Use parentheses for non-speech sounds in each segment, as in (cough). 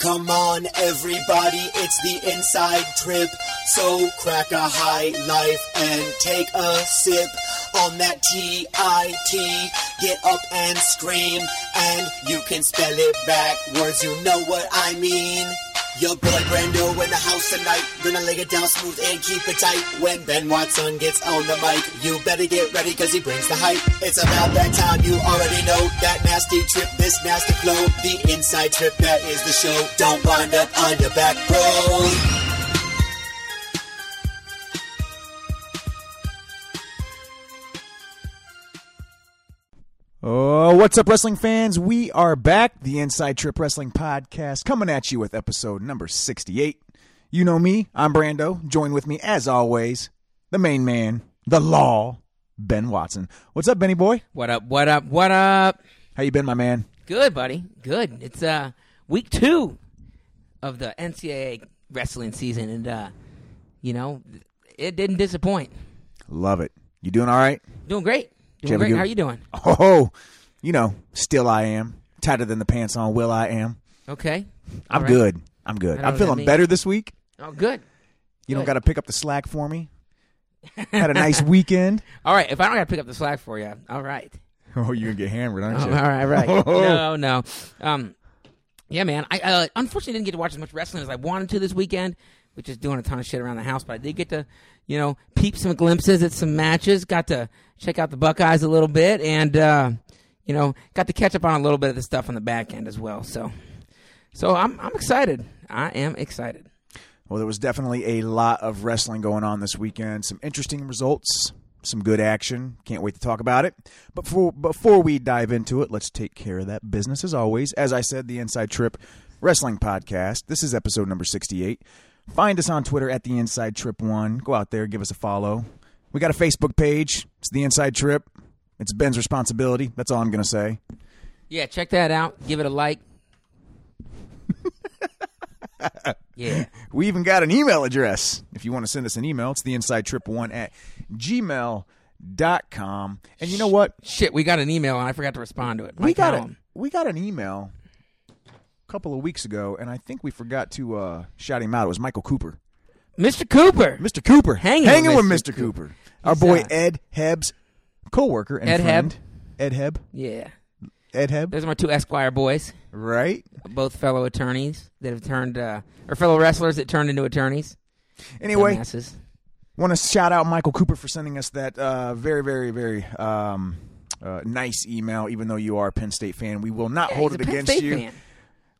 Come on, everybody, it's the inside trip. So crack a high life and take a sip on that G-I-T. Get up and scream, and you can spell it backwards. You know what I mean. Your boy Brando in the house tonight. Gonna lay it down smooth and keep it tight. When Ben Watson gets on the mic, you better get ready cause he brings the hype. It's about that time you already know. That nasty trip, this nasty flow. The inside trip, that is the show. Don't wind up on your back, bro. Oh, what's up, wrestling fans? We are back, the Inside Trip Wrestling Podcast, coming at you with episode number 68. You know me, I'm Brando. Join with me, as always, the main man, the law, Ben Watson. What's up, Benny boy? What up? What up? What up? How you been, my man? Good, buddy. Good. It's uh week two of the NCAA wrestling season, and uh, you know, it didn't disappoint. Love it. You doing all right? Doing great. Doing great. good- How are you doing? Oh, you know, still I am. Tighter than the pants on will.i.am. Okay. I'm right. good. I'm good. I don't know I'm feeling better this week. Oh, good. You don't got to pick up the slack for me. (laughs) Had a nice weekend. All right. If I don't got to pick up the slack for you, all right. (laughs) Oh, you're going to get hammered, aren't Oh, you? all right. Right. (laughs) no, no. Um, yeah, man. I uh, unfortunately didn't get to watch as much wrestling as I wanted to this weekend, which is doing a ton of shit around the house. But I did get to, you know, peep some glimpses at some matches. Got to check out the Buckeyes a little bit, and uh, you know, got to catch up on a little bit of the stuff on the back end as well. So, so I'm I'm excited. I am excited. Well, there was definitely a lot of wrestling going on this weekend. Some interesting results, some good action. Can't wait to talk about it. But before, before we dive into it, let's take care of that business as always. As I said, the Inside Trip Wrestling Podcast. This is episode number 68. Find us on Twitter at the Inside Trip One. Go out there, give us a follow. We got a Facebook page. It's the Inside Trip. It's Ben's responsibility. That's all I'm going to say. Yeah, check that out. Give it a like. (laughs) yeah. We even got an email address. If you want to send us an email, it's the inside trip one at gmail.com. And you know what? Shit, we got an email and I forgot to respond to it. we got a, we got an email couple of weeks ago, and I think we forgot to uh, shout him out. It was Michael Cooper. Mr. Cooper. Mr. Cooper. Hanging with with Mr. Mr. Cooper. Cooper. Our He's, boy uh, Ed Heb's co-worker and Ed friend. Heb. Ed Heb. Yeah. Ed Heb. Those are my two Esquire boys, Right? both fellow attorneys that have turned, uh, or fellow wrestlers that turned into attorneys. Anyway, Dumbasses. want to shout out Michael Cooper for sending us that uh, very, very, very um, uh, nice email. Even though you are a Penn State fan, we will not Yeah, hold it a Penn against State you. fan.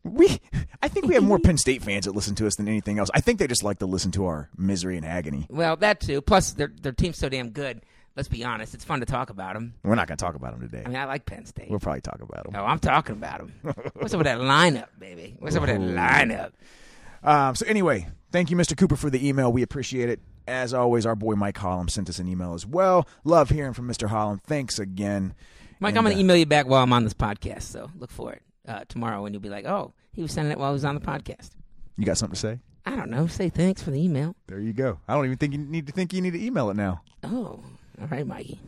We, I think we have more (laughs) Penn State fans that listen to us than anything else. I think they just like to listen to our misery and agony. Well, that too. Plus, their their team's so damn good. Let's be honest. It's fun to talk about them. We're not going to talk about them today. I mean, I like Penn State. We'll probably talk about them. Oh, I'm talking about them. What's up with that (laughs) lineup, baby? What's up with that lineup? Um, so anyway, thank you, Mr. Cooper, for the email. We appreciate it. As always, our boy Mike Hollum sent us an email as well. Love hearing from Mr. Hollum. Thanks again. Mike, And, I'm going uh, to email you back while I'm on this podcast, so look for it uh, tomorrow, and you'll be like, "Oh, he was sending it while he was on the podcast." You got something to say? I don't know. Say thanks for the email. There you go. I don't even think you need to think you need to email it now. Oh, all right, Mikey.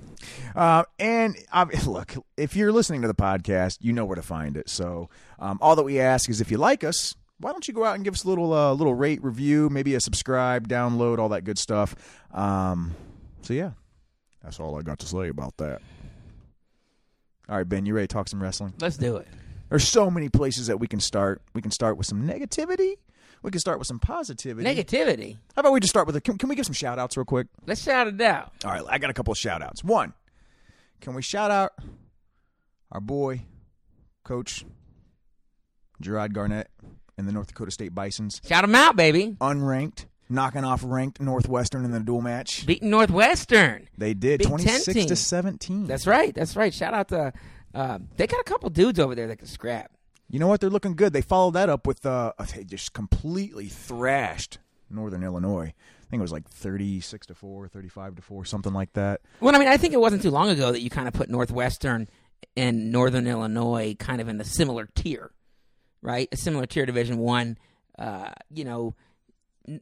Uh, and uh, (laughs) look, if you're listening to the podcast, you know where to find it. So um, all that we ask is if you like us, why don't you go out and give us a little uh, little rate, review, maybe a subscribe, download, all that good stuff. Um, so yeah, that's all I got to say about that. All right, Ben, you ready to talk some wrestling? Let's do it. There's so many places that we can start. We can start with some negativity. We can start with some positivity. Negativity. How about we just start with a? Can, can we give some shout outs real quick? Let's shout it out. All right, I got a couple of shout outs. One, can we shout out our boy, Coach Gerard Garnett and the North Dakota State Bisons? Shout him out, baby. Unranked, knocking off ranked Northwestern in the dual match. Beating Northwestern. They did Big 26 to 17. That's right. That's right. Shout out to. Uh, they got a couple dudes over there that can scrap. You know what? They're looking good. They followed that up with uh, they just completely thrashed Northern Illinois. I think it was like 36 to 4, 35 to 4, something like that. Well, I mean, I think it wasn't too long ago that you kind of put Northwestern and Northern Illinois kind of in the similar tier, right? A similar tier, Division One. Uh, you know,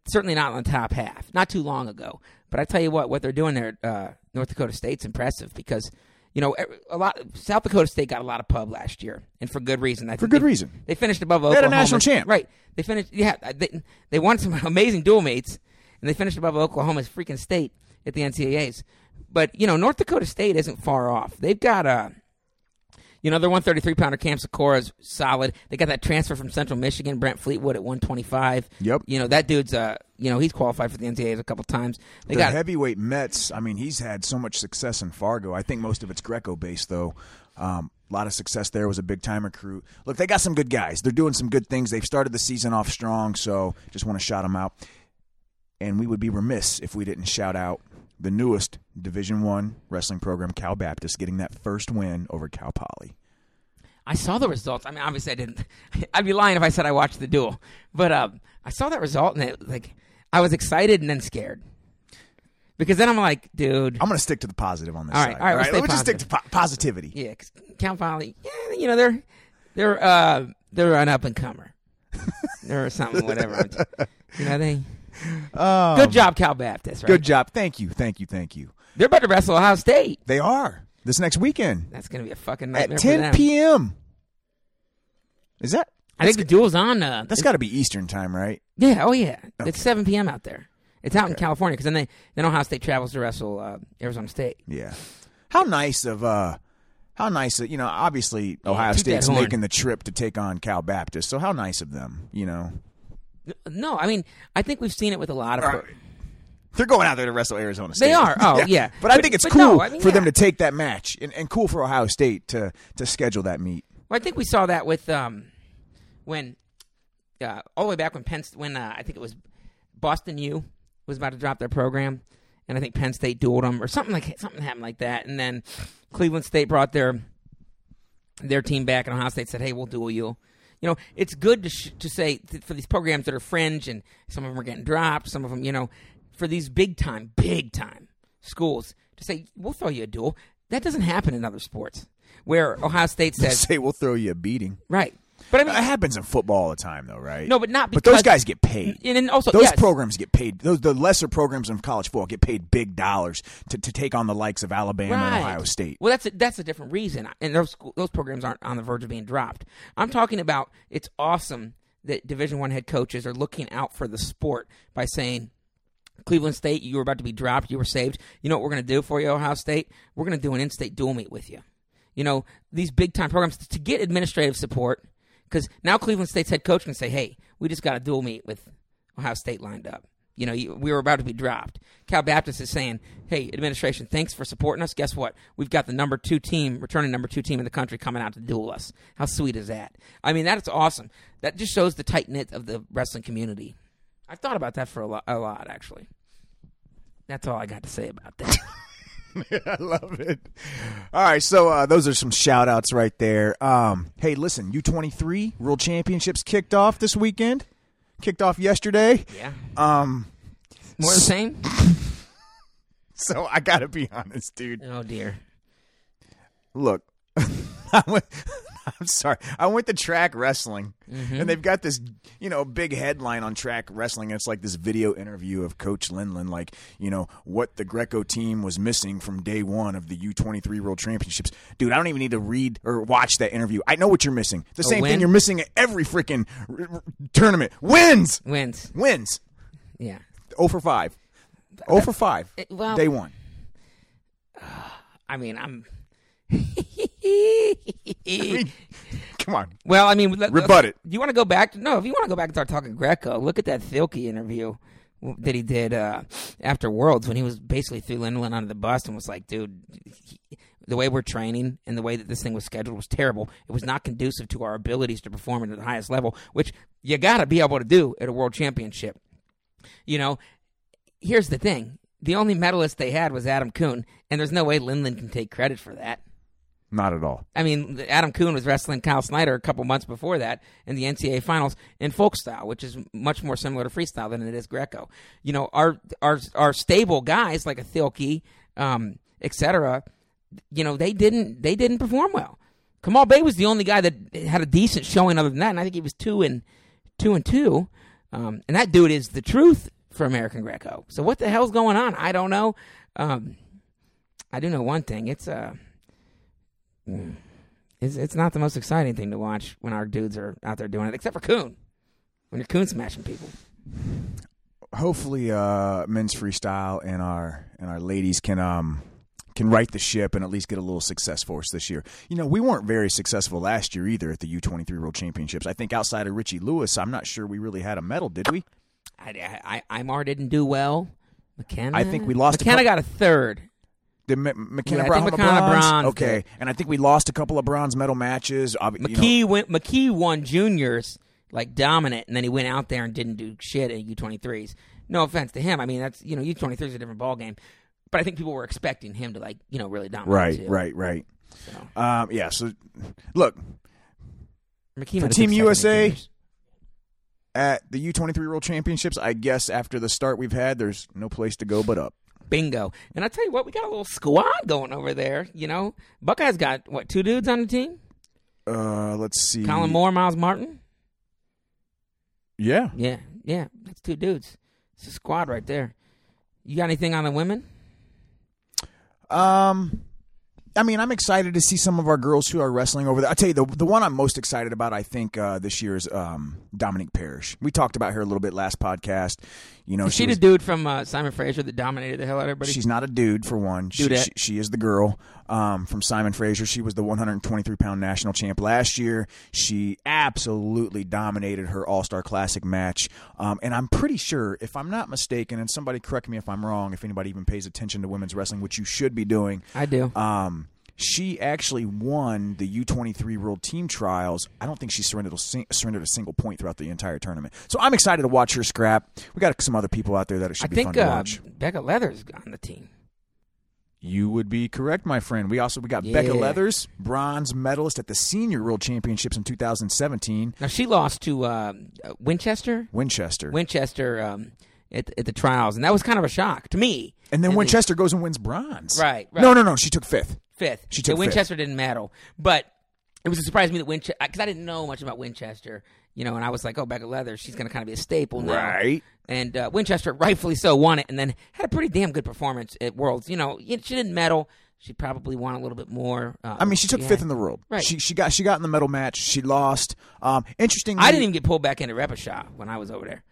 certainly not on the top half. Not too long ago, but I tell you what, what they're doing there, uh, North Dakota State's impressive because you know, a lot. South Dakota State got a lot of pub last year, and for good reason. I For good they- reason. They finished above Oklahoma. They had a national champ. right? They finished. Yeah, they they won some (laughs) amazing dual mates, and they finished above Oklahoma's freaking state at the NCAA's. But you know, North Dakota State isn't far off. They've got a. You know, their 133 pounder Cam Sykora is solid. They got that transfer from Central Michigan, Brent Fleetwood at 125. Yep. You know, that dude's, uh, you know, he's qualified for the NCAAs a couple times. They the got heavyweight Metz. I mean, he's had so much success in Fargo. I think most of it's Greco based, though. Um, a lot of success there. Was a big time recruit. Look, they got some good guys. They're doing some good things. They've started the season off strong, so just want to shout them out. And we would be remiss if we didn't shout out the newest Division One wrestling program, Cal Baptist, getting that first win over Cal Poly. I saw the results. I mean, obviously, I didn't. (laughs) I'd be lying if I said I watched the duel. But um, I saw that result, and it like I was excited and then scared because then I'm like, dude, I'm going to stick to the positive on this All right, side. all right, we'll stay let's just stick to po- positivity. yeah, 'cause Cal Poly, yeah, you know they're they're uh they're an up and comer. (laughs) they're something, whatever. you know they. Um, Good job, Cal Baptist. Right? Good job. Thank you. Thank you. Thank you. They're about to wrestle Ohio State. They are this next weekend That's gonna be a fucking nightmare at for 10 them. p.m. Is that? I think the duel's on. Uh, That's got to be Eastern time, right? Yeah, oh yeah. It's 7 p.m. out there. It's out in California because then they then Ohio State travels to wrestle uh, Arizona State. Yeah. How nice of uh how nice of, you know, obviously Ohio that State's making the trip to take on Cal Baptist. So how nice of them, you know. No, I mean I think we've seen it with a lot of. Right. They're going out there to wrestle Arizona State. They are. Oh, (laughs) yeah. But I think it's cool no, I mean, for them to take that match and, and cool for Ohio State to to schedule that meet. Well, I think we saw that with um, when uh, all the way back when Penn when uh, I think it was Boston U was about to drop their program, and I think Penn State dueled them or something like something happened like that, and then Cleveland State brought their their team back, and Ohio State said, "Hey, we'll duel you." You know, it's good to sh- to say th- for these programs that are fringe, and some of them are getting dropped, some of them, you know, for these big time, big time schools to say, "We'll throw you a duel." That doesn't happen in other sports, where Ohio State says, Say we'll throw you a beating. Right. But I mean, That happens in football all the time though, right? no, but not But those guys get paid. And then also, Those yes, programs get paid. Those the lesser programs in college football get paid big dollars to, to take on the likes of Alabama right. and Ohio State. Well, that's a, that's a different reason, and those those programs aren't on the verge of being dropped. I'm talking about it's awesome that Division One head coaches are looking out for the sport by saying. Cleveland State, you were about to be dropped. You were saved. You know what we're going to do for you, Ohio State? We're going to do an in-state dual meet with you. You know these big-time programs to get administrative support because now Cleveland State's head coach can say, "Hey, we just got a dual meet with Ohio State lined up." You know, we were about to be dropped. Cal Baptist is saying, "Hey, administration, thanks for supporting us. Guess what? We've got the number two team, returning number two team in the country, coming out to duel us. How sweet is that? I mean, that's awesome. That just shows the tight knit of the wrestling community. I've thought about that for a lot, a lot actually. That's all I got to say about that. (laughs) (laughs) I love it. All right, so uh, those are some shout outs right there. Um, hey, listen, U23 World Championships kicked off this weekend. Kicked off yesterday. yeah, Um, more the same. (laughs) so I got to be honest, dude. Oh dear. Look, (laughs) I went, (laughs) I'm sorry. I went to track wrestling, and mm-hmm. they've got this, you know, big headline on track wrestling. It's like this video interview of Coach Lindland, like, you know, what the Greco team was missing from day one of the U23 World Championships. Dude, I don't even need to read or watch that interview. I know what you're missing. The same win? thing you're missing at every freaking r- r- tournament. Wins, Wins. wins. Yeah. 0 for 5. 0 for 5. It- well- day one. (sighs) I mean, I'm. (laughs) (laughs) Come on. Well, I mean, let, Rebut it. You want to go back? To, no, if you want to go back and start talking Greco, look at that Thielke interview that he did uh, after Worlds when he was basically threw Lindland under the bus and was like, "Dude, he- the way we're training and the way that this thing was scheduled was terrible. It was not conducive to our abilities to perform at the highest level, which you got to be able to do at a World Championship." You know, here's the thing: the only medalist they had was Adam Coon, and there's no way Lindland can take credit for that. Not at all. I mean, Adam Coon was wrestling Kyle Snyder a couple months before that in the NCAA finals in folk style, which is much more similar to freestyle than it is Greco. You know, our our our stable guys like a Thielke, um, et cetera, you know, they didn't they didn't perform well. Kamal Bey was the only guy that had a decent showing other than that, and I think he was two and two and two. Um, and that dude is the truth for American Greco. So what the hell's going on? I don't know. Um, I do know one thing. It's uh It's it's not the most exciting thing to watch when our dudes are out there doing it, except for Coon. When you're Coon smashing people. hopefully uh men's freestyle and our and our ladies can um can right the ship and at least get a little success for us this year. You know, we weren't very successful last year either at the U23 World Championships. I think outside of Richie Lewis, I'm not sure we really had a medal, did we? I, I, Imar didn't do well. McKenna. I think we lost a McKenna cou- got a third. Did McKenna Yeah, I brought think home a McKenna bronze? bronze Okay, did. and I think we lost a couple of bronze medal matches. Ob- you know- McKee went. McKee won juniors like dominant, and then he went out there and didn't do shit at U23s. No offense to him. I mean, that's you know U23 is a different ball game, but I think people were expecting him to like you know really dominate. right, too. right, right. So, Um, yeah. So, look McKee For Team took second at USA, at the U23 World Championships. I guess after the start we've had, there's no place to go but up. Bingo. And I tell you what, we got a little squad going over there. You know, Buckeyes got what two dudes on the team? Uh, let's see. Kollin Moore, Myles Martin. Yeah. Yeah, yeah, that's two dudes. It's a squad right there. You got anything on the women? Um, I mean, I'm excited to see some of our girls who are wrestling over there. I tell you, the the one I'm most excited about, I think, uh, this year is um, Dominique Parrish. We talked about her a little bit last podcast. You know, Is she was- the dude from uh, Simon Fraser that dominated the hell out of everybody? She's not a dude for one. She, she, she is the girl um, from Simon Fraser. She was the 123 pound national champ last year. She absolutely dominated her All Star Classic match, um, and I'm pretty sure, if I'm not mistaken, and somebody correct me if I'm wrong, if anybody even pays attention to women's wrestling, which you should be doing. I do. Um, she actually won the U23 World Team Trials. I don't think she surrendered a, surrendered a single point throughout the entire tournament. So I'm excited to watch her scrap. We got some other people out there that it should I be think fun to uh, watch. Becka Leathers on the team. You would be correct, my friend. We also we got Becka Leathers, bronze medalist at the Senior World Championships in 2017. Now she lost to uh, Winchester. Winchester, Winchester um, at, at the trials, and that was kind of a shock to me. and then And Winchester goes and wins bronze. Right, right. No, no, no. She took fifth. Fifth. She So took Winchester didn't medal, but it was a surprise to me that Winchester because I didn't know much about Winchester, you know, and I was like, oh, Becka Leather, she's going to kind of be a staple now, Right. And uh, Winchester, rightfully so, won it, and then had a pretty damn good performance at Worlds. You know, she didn't medal. She probably won a little bit more. Uh, I mean, she took yeah. fifth in the world. Right. She she got she got in the medal match. She lost. Um, interestingly, I didn't even get pulled back into Repechage when I was over there.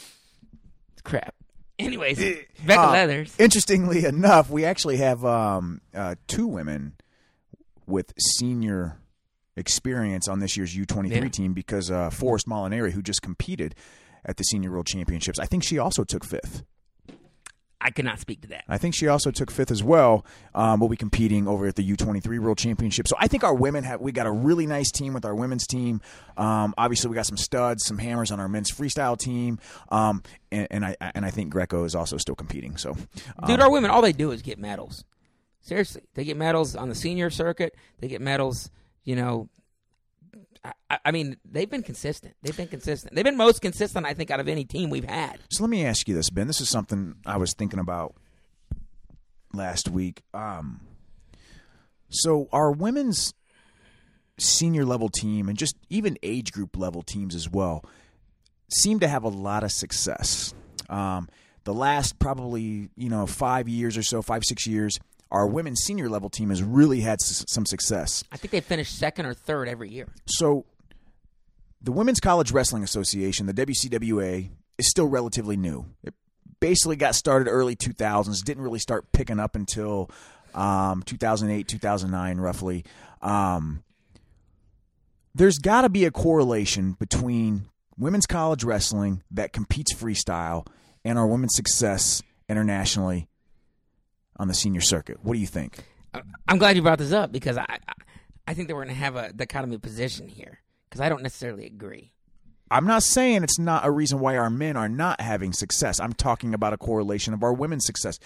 It's crap. Anyways, Becka Uh, Leathers. Interestingly enough, we actually have um, uh, two women with senior experience on this year's U23 Yeah. team because uh, Forrest Molinari, who just competed at the Senior World Championships, I think she also took fifth. I cannot speak to that. I think she also took fifth as well. Um, will be competing over at the U23 World Championship. So I think our women have we got a really nice team with our women's team. Um, obviously, we got some studs, some hammers on our men's freestyle team, um, and, and I and I think Greco is also still competing. So, um, Dude, our women, all they do is get medals. Seriously, they get medals on the senior circuit. They get medals. You know, I- I, mean, they've been consistent. They've been consistent. They've been most consistent, I think, out of any team we've had. So let me ask you this, Ben. This is something I was thinking about last week. Um, so our women's senior level team and just even age group level teams as well seem to have a lot of success. Um, the last probably you know five years or so, five six years, our women's senior level team has really had s- some success. I think they finished second or third every year. So, the Women's College Wrestling Association, the WCWA, is still relatively new. It basically got started early 2000s, didn't really start picking up until um, 2008, 2009, roughly. Um, there's got to be a correlation between women's college wrestling that competes freestyle and our women's success internationally on the senior circuit. What do you think? I'm glad you brought this up because I, I, think that we're going to have a dichotomy position here because I don't necessarily agree. I'm not saying it's not a reason why our men are not having success. I'm talking about a correlation of our women's success.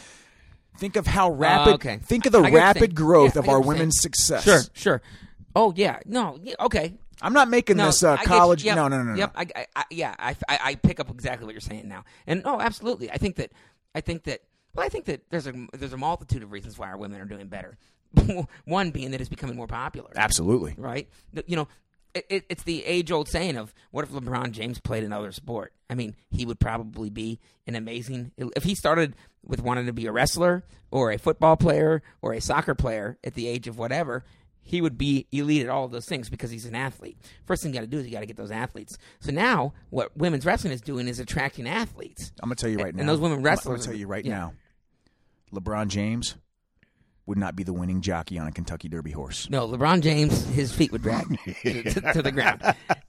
Think of how rapid. Oh, okay. Think of the I- I get what you're rapid growth Yeah, of our women's success. Sure, sure. Oh yeah, no, yeah, okay. I'm not making No, this uh, college. Yep, No, no, no, no. Yep, I, I, I, yeah, I, I, I pick up exactly what you're saying now, and oh, absolutely. I think that, I think that, well, I think that there's a there's a multitude of reasons why our women are doing better. (laughs) One being that it's becoming more popular, Absolutely. right? You know, it, it, it's the age old saying of what if LeBron James played another sport? I mean, he would probably be an amazing. If he started with wanting to be a wrestler or a football player or a soccer player at the age of whatever, he would be elite at all of those things because he's an athlete. First thing you got to do is you got to get those athletes. So now, what women's wrestling is doing is attracting athletes. I'm gonna tell you right And- now. and those women I'm- I'm, gonna tell you right yeah. now. LeBron James would not be the winning jockey on a Kentucky Derby horse. No, LeBron James, his feet would drag (laughs) to, to- the ground.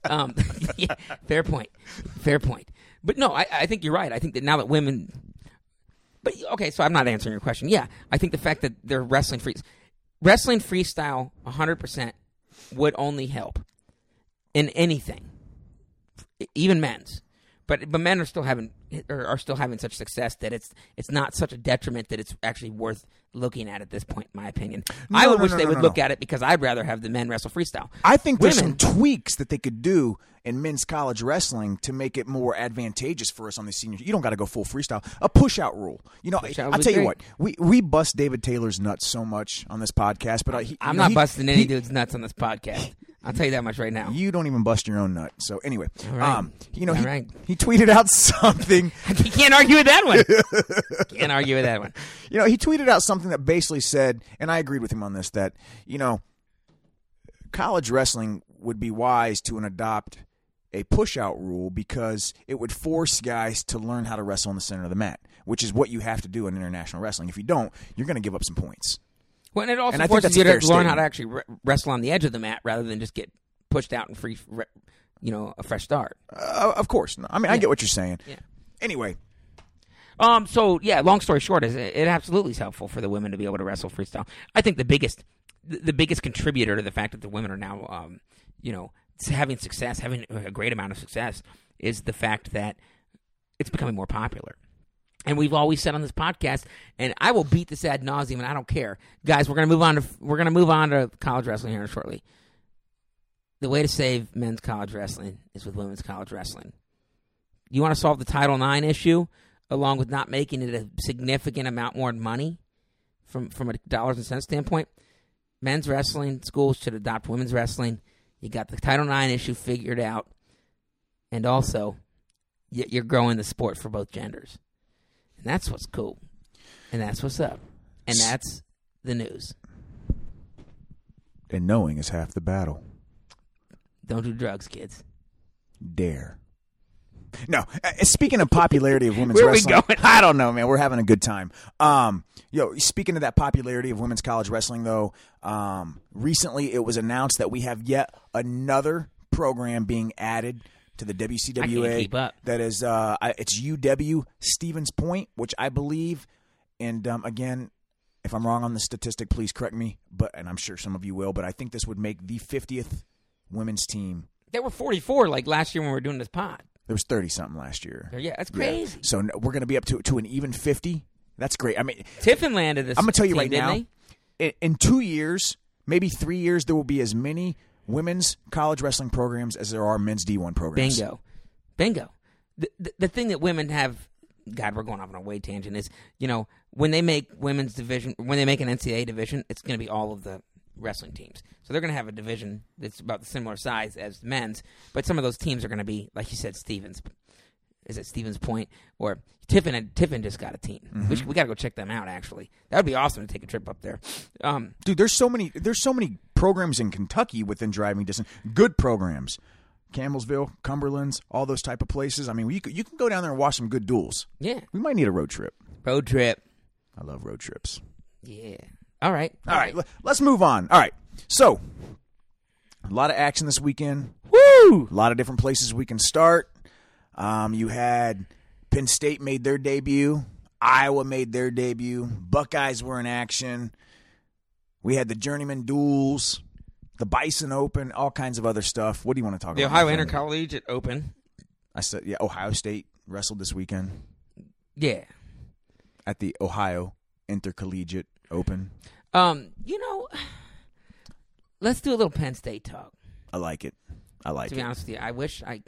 Um, (laughs) yeah, fair point. Fair point. But no, I, I think you're right. I think that now that women. But okay, so I'm not answering your question. Yeah, I think the fact that they're wrestling free, wrestling freestyle 100 percent would only help in anything, even men's. But but men are still having are, are still having such success that it's it's not such a detriment that it's actually worth looking at at this point. In my opinion, I would no, wish no, they no, would no, look at it because I'd rather have the men wrestle freestyle. I think there's Women- some tweaks that they could do in men's college wrestling to make it more advantageous for us on the seniors. You don't got to go full freestyle. A push out rule. You know, I'll tell be you what. We we bust David Taylor's nuts so much on this podcast, but I, he, I'm you know, not he- busting any he- dude's nuts on this podcast. (laughs) I'll tell you that much right now. You don't even bust your own nut. So anyway, right. um, you know, he, right. he tweeted out (laughs) something. (laughs) you can't argue with that one. (laughs) can't argue with that one. You know, he tweeted out something that basically said, and I agreed with him on this, that, you know, college wrestling would be wise to adopt a push out rule because it would force guys to learn how to wrestle in the center of the mat, which is what you have to do in international wrestling. If you don't, you're going to give up some points. Well, and it also And forces you to learn how to actually re- wrestle on the edge of the mat rather than just get pushed out and free, re- you know, a fresh start. Uh, of course. No, I mean, I get what you're saying. Yeah. Anyway, Um. So yeah, long story short, is it, it absolutely is helpful for the women to be able to wrestle freestyle. I think the biggest, the, the biggest contributor to the fact that the women are now, um, you know, having success, having a great amount of success, is the fact that it's becoming more popular. And we've always said on this podcast, and I will beat this ad nauseum, and I don't care, guys. We're gonna move on to we're gonna move on to college wrestling here shortly. The way to save men's college wrestling is with women's college wrestling. You want to solve the Title IX issue, along with not making it a significant amount more money from from a dollars and cents standpoint. Men's wrestling schools should adopt women's wrestling. You got the Title IX issue figured out, and also you're growing the sport for both genders, and that's what's cool, and that's what's up, and that's the news. and knowing is half the battle. Don't do drugs, kids. dare. No, uh, speaking of popularity of (laughs) women's Where are we wrestling, going? I don't know, man. We're having a good time. Um, yo, speaking of that popularity of women's college wrestling, though, um, recently it was announced that we have yet another program being added to the WCWA. That is, uh, it's UW Stevens Point, which I believe, and um, again, if I'm wrong on the statistic, please correct me. But and I'm sure some of you will. But I think this would make the 50th women's team. They were 44 like last year when we were doing this pod. There was 30 something last year. Yeah, that's Yeah. crazy. So we're going to be up to to an even 50. That's great. I mean, Tiffin landed this. I'm going to tell you team, right now. In, in two years, maybe three years, there will be as many women's college wrestling programs as there are men's D1 programs. Bingo, bingo. The, the the thing that women have, God, we're going off on a way tangent. Is you know when they make women's division, when they make an NCAA division, it's going to be all of the wrestling teams. So they're going to have a division that's about the similar size as men's, but some of those teams are going to be like you said, Stevens. Is it Stevens Point or Tiffin? And Tiffin just got a team. Mm-hmm. We, should- we got to go check them out. Actually, that would be awesome to take a trip up there. Um, Dude, there's so many. There's so many programs in Kentucky within driving distance. Good programs, Campbellsville, Cumberland's, all those type of places. I mean, you could, you can go down there and watch some good duels. yeah, We might need a road trip. road trip. I love road trips. Yeah. All right. All right, le- let's move on. All right, so a lot of action this weekend. Woo! A lot of different places we can start. Um, you had Penn State made their debut. Iowa made their debut. Buckeyes were in action. We had the Journeyman duels, the Bison Open, all kinds of other stuff. What do you want to talk The about? The Ohio? Intercollegiate Open. I said, yeah, Ohio State wrestled this weekend Yeah. at the Ohio Intercollegiate Open. Um, you know, (sighs) let's do a little Penn State talk. I like it. I like it. To it. be honest with you, I wish I,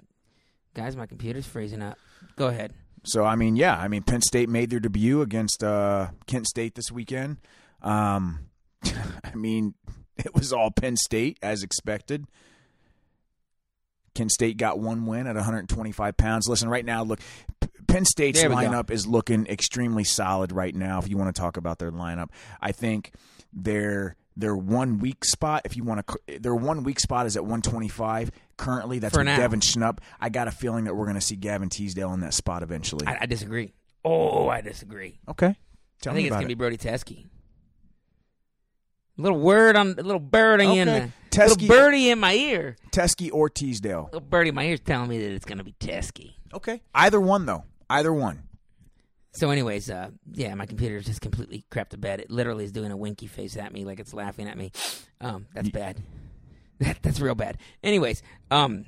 guys, my computer's freezing up. Go ahead. So I mean, yeah, I mean, Penn State made their debut against uh, Kent State this weekend. Um, (laughs) I mean, it was all Penn State as expected. Kent State got one win at 125 pounds. Listen, right now, look, Penn State's we go. lineup is looking extremely solid right now. If you want to talk about their lineup, I think their their one weak spot, if you want to, their one weak spot is at 125 currently. That's For with now. Devin Schnupp. I got a feeling that we're going to see Gavin Teasdale in that spot eventually. I, I disagree. Oh, I disagree. okay, tell I me think it's about gonna it. be Brody Teske. A little word on a little birdie in Okay. the Teske- little birdie in my ear. Teske or Teasdale. Little birdie in my ear is telling me that it's gonna be Teske. Okay, either one though. Either one. So, anyways, uh, yeah, my computer just completely crapped to bed. It literally is doing a winky face at me, like it's laughing at me. Um, that's bad. (laughs) That, that's real bad. Anyways, um,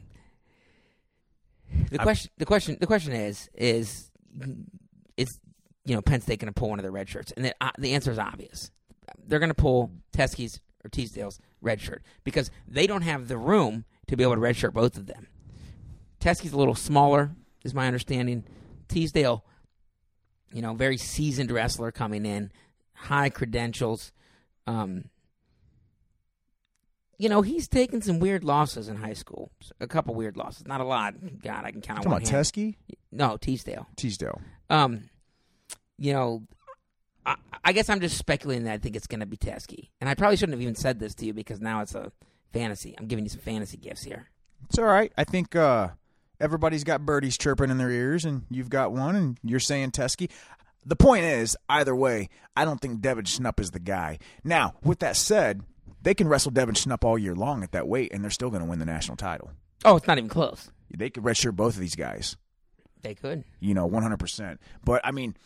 the question, the question, the question is, is, is, you know, Penn State going to pull one of their red shirts? And the, uh, the answer is obvious. They're going to pull Teske's or Teasdale's red shirt because they don't have the room to be able to redshirt both of them. Teske's a little smaller, is my understanding. Teasdale, you know, very seasoned wrestler coming in, high credentials. Um, you know, he's taken some weird losses in high school. A couple weird losses, not a lot. God, I can count Come on, hand. Teske, No, Teasdale. Teasdale. Um, you know, I, I guess I'm just speculating that I think it's going to be Teske, and I probably shouldn't have even said this to you because now it's a fantasy. I'm giving you some fantasy gifts here. It's all right. I think uh, everybody's got birdies chirping in their ears, and you've got one, and you're saying Teske. The point is, either way, I don't think Devin Schnupp is the guy. Now, with that said, they can wrestle Devin Schnupp all year long at that weight, and they're still going to win the national title. Oh, it's not even close. They could redshirt both of these guys, They could. you know, 100%. But, I mean,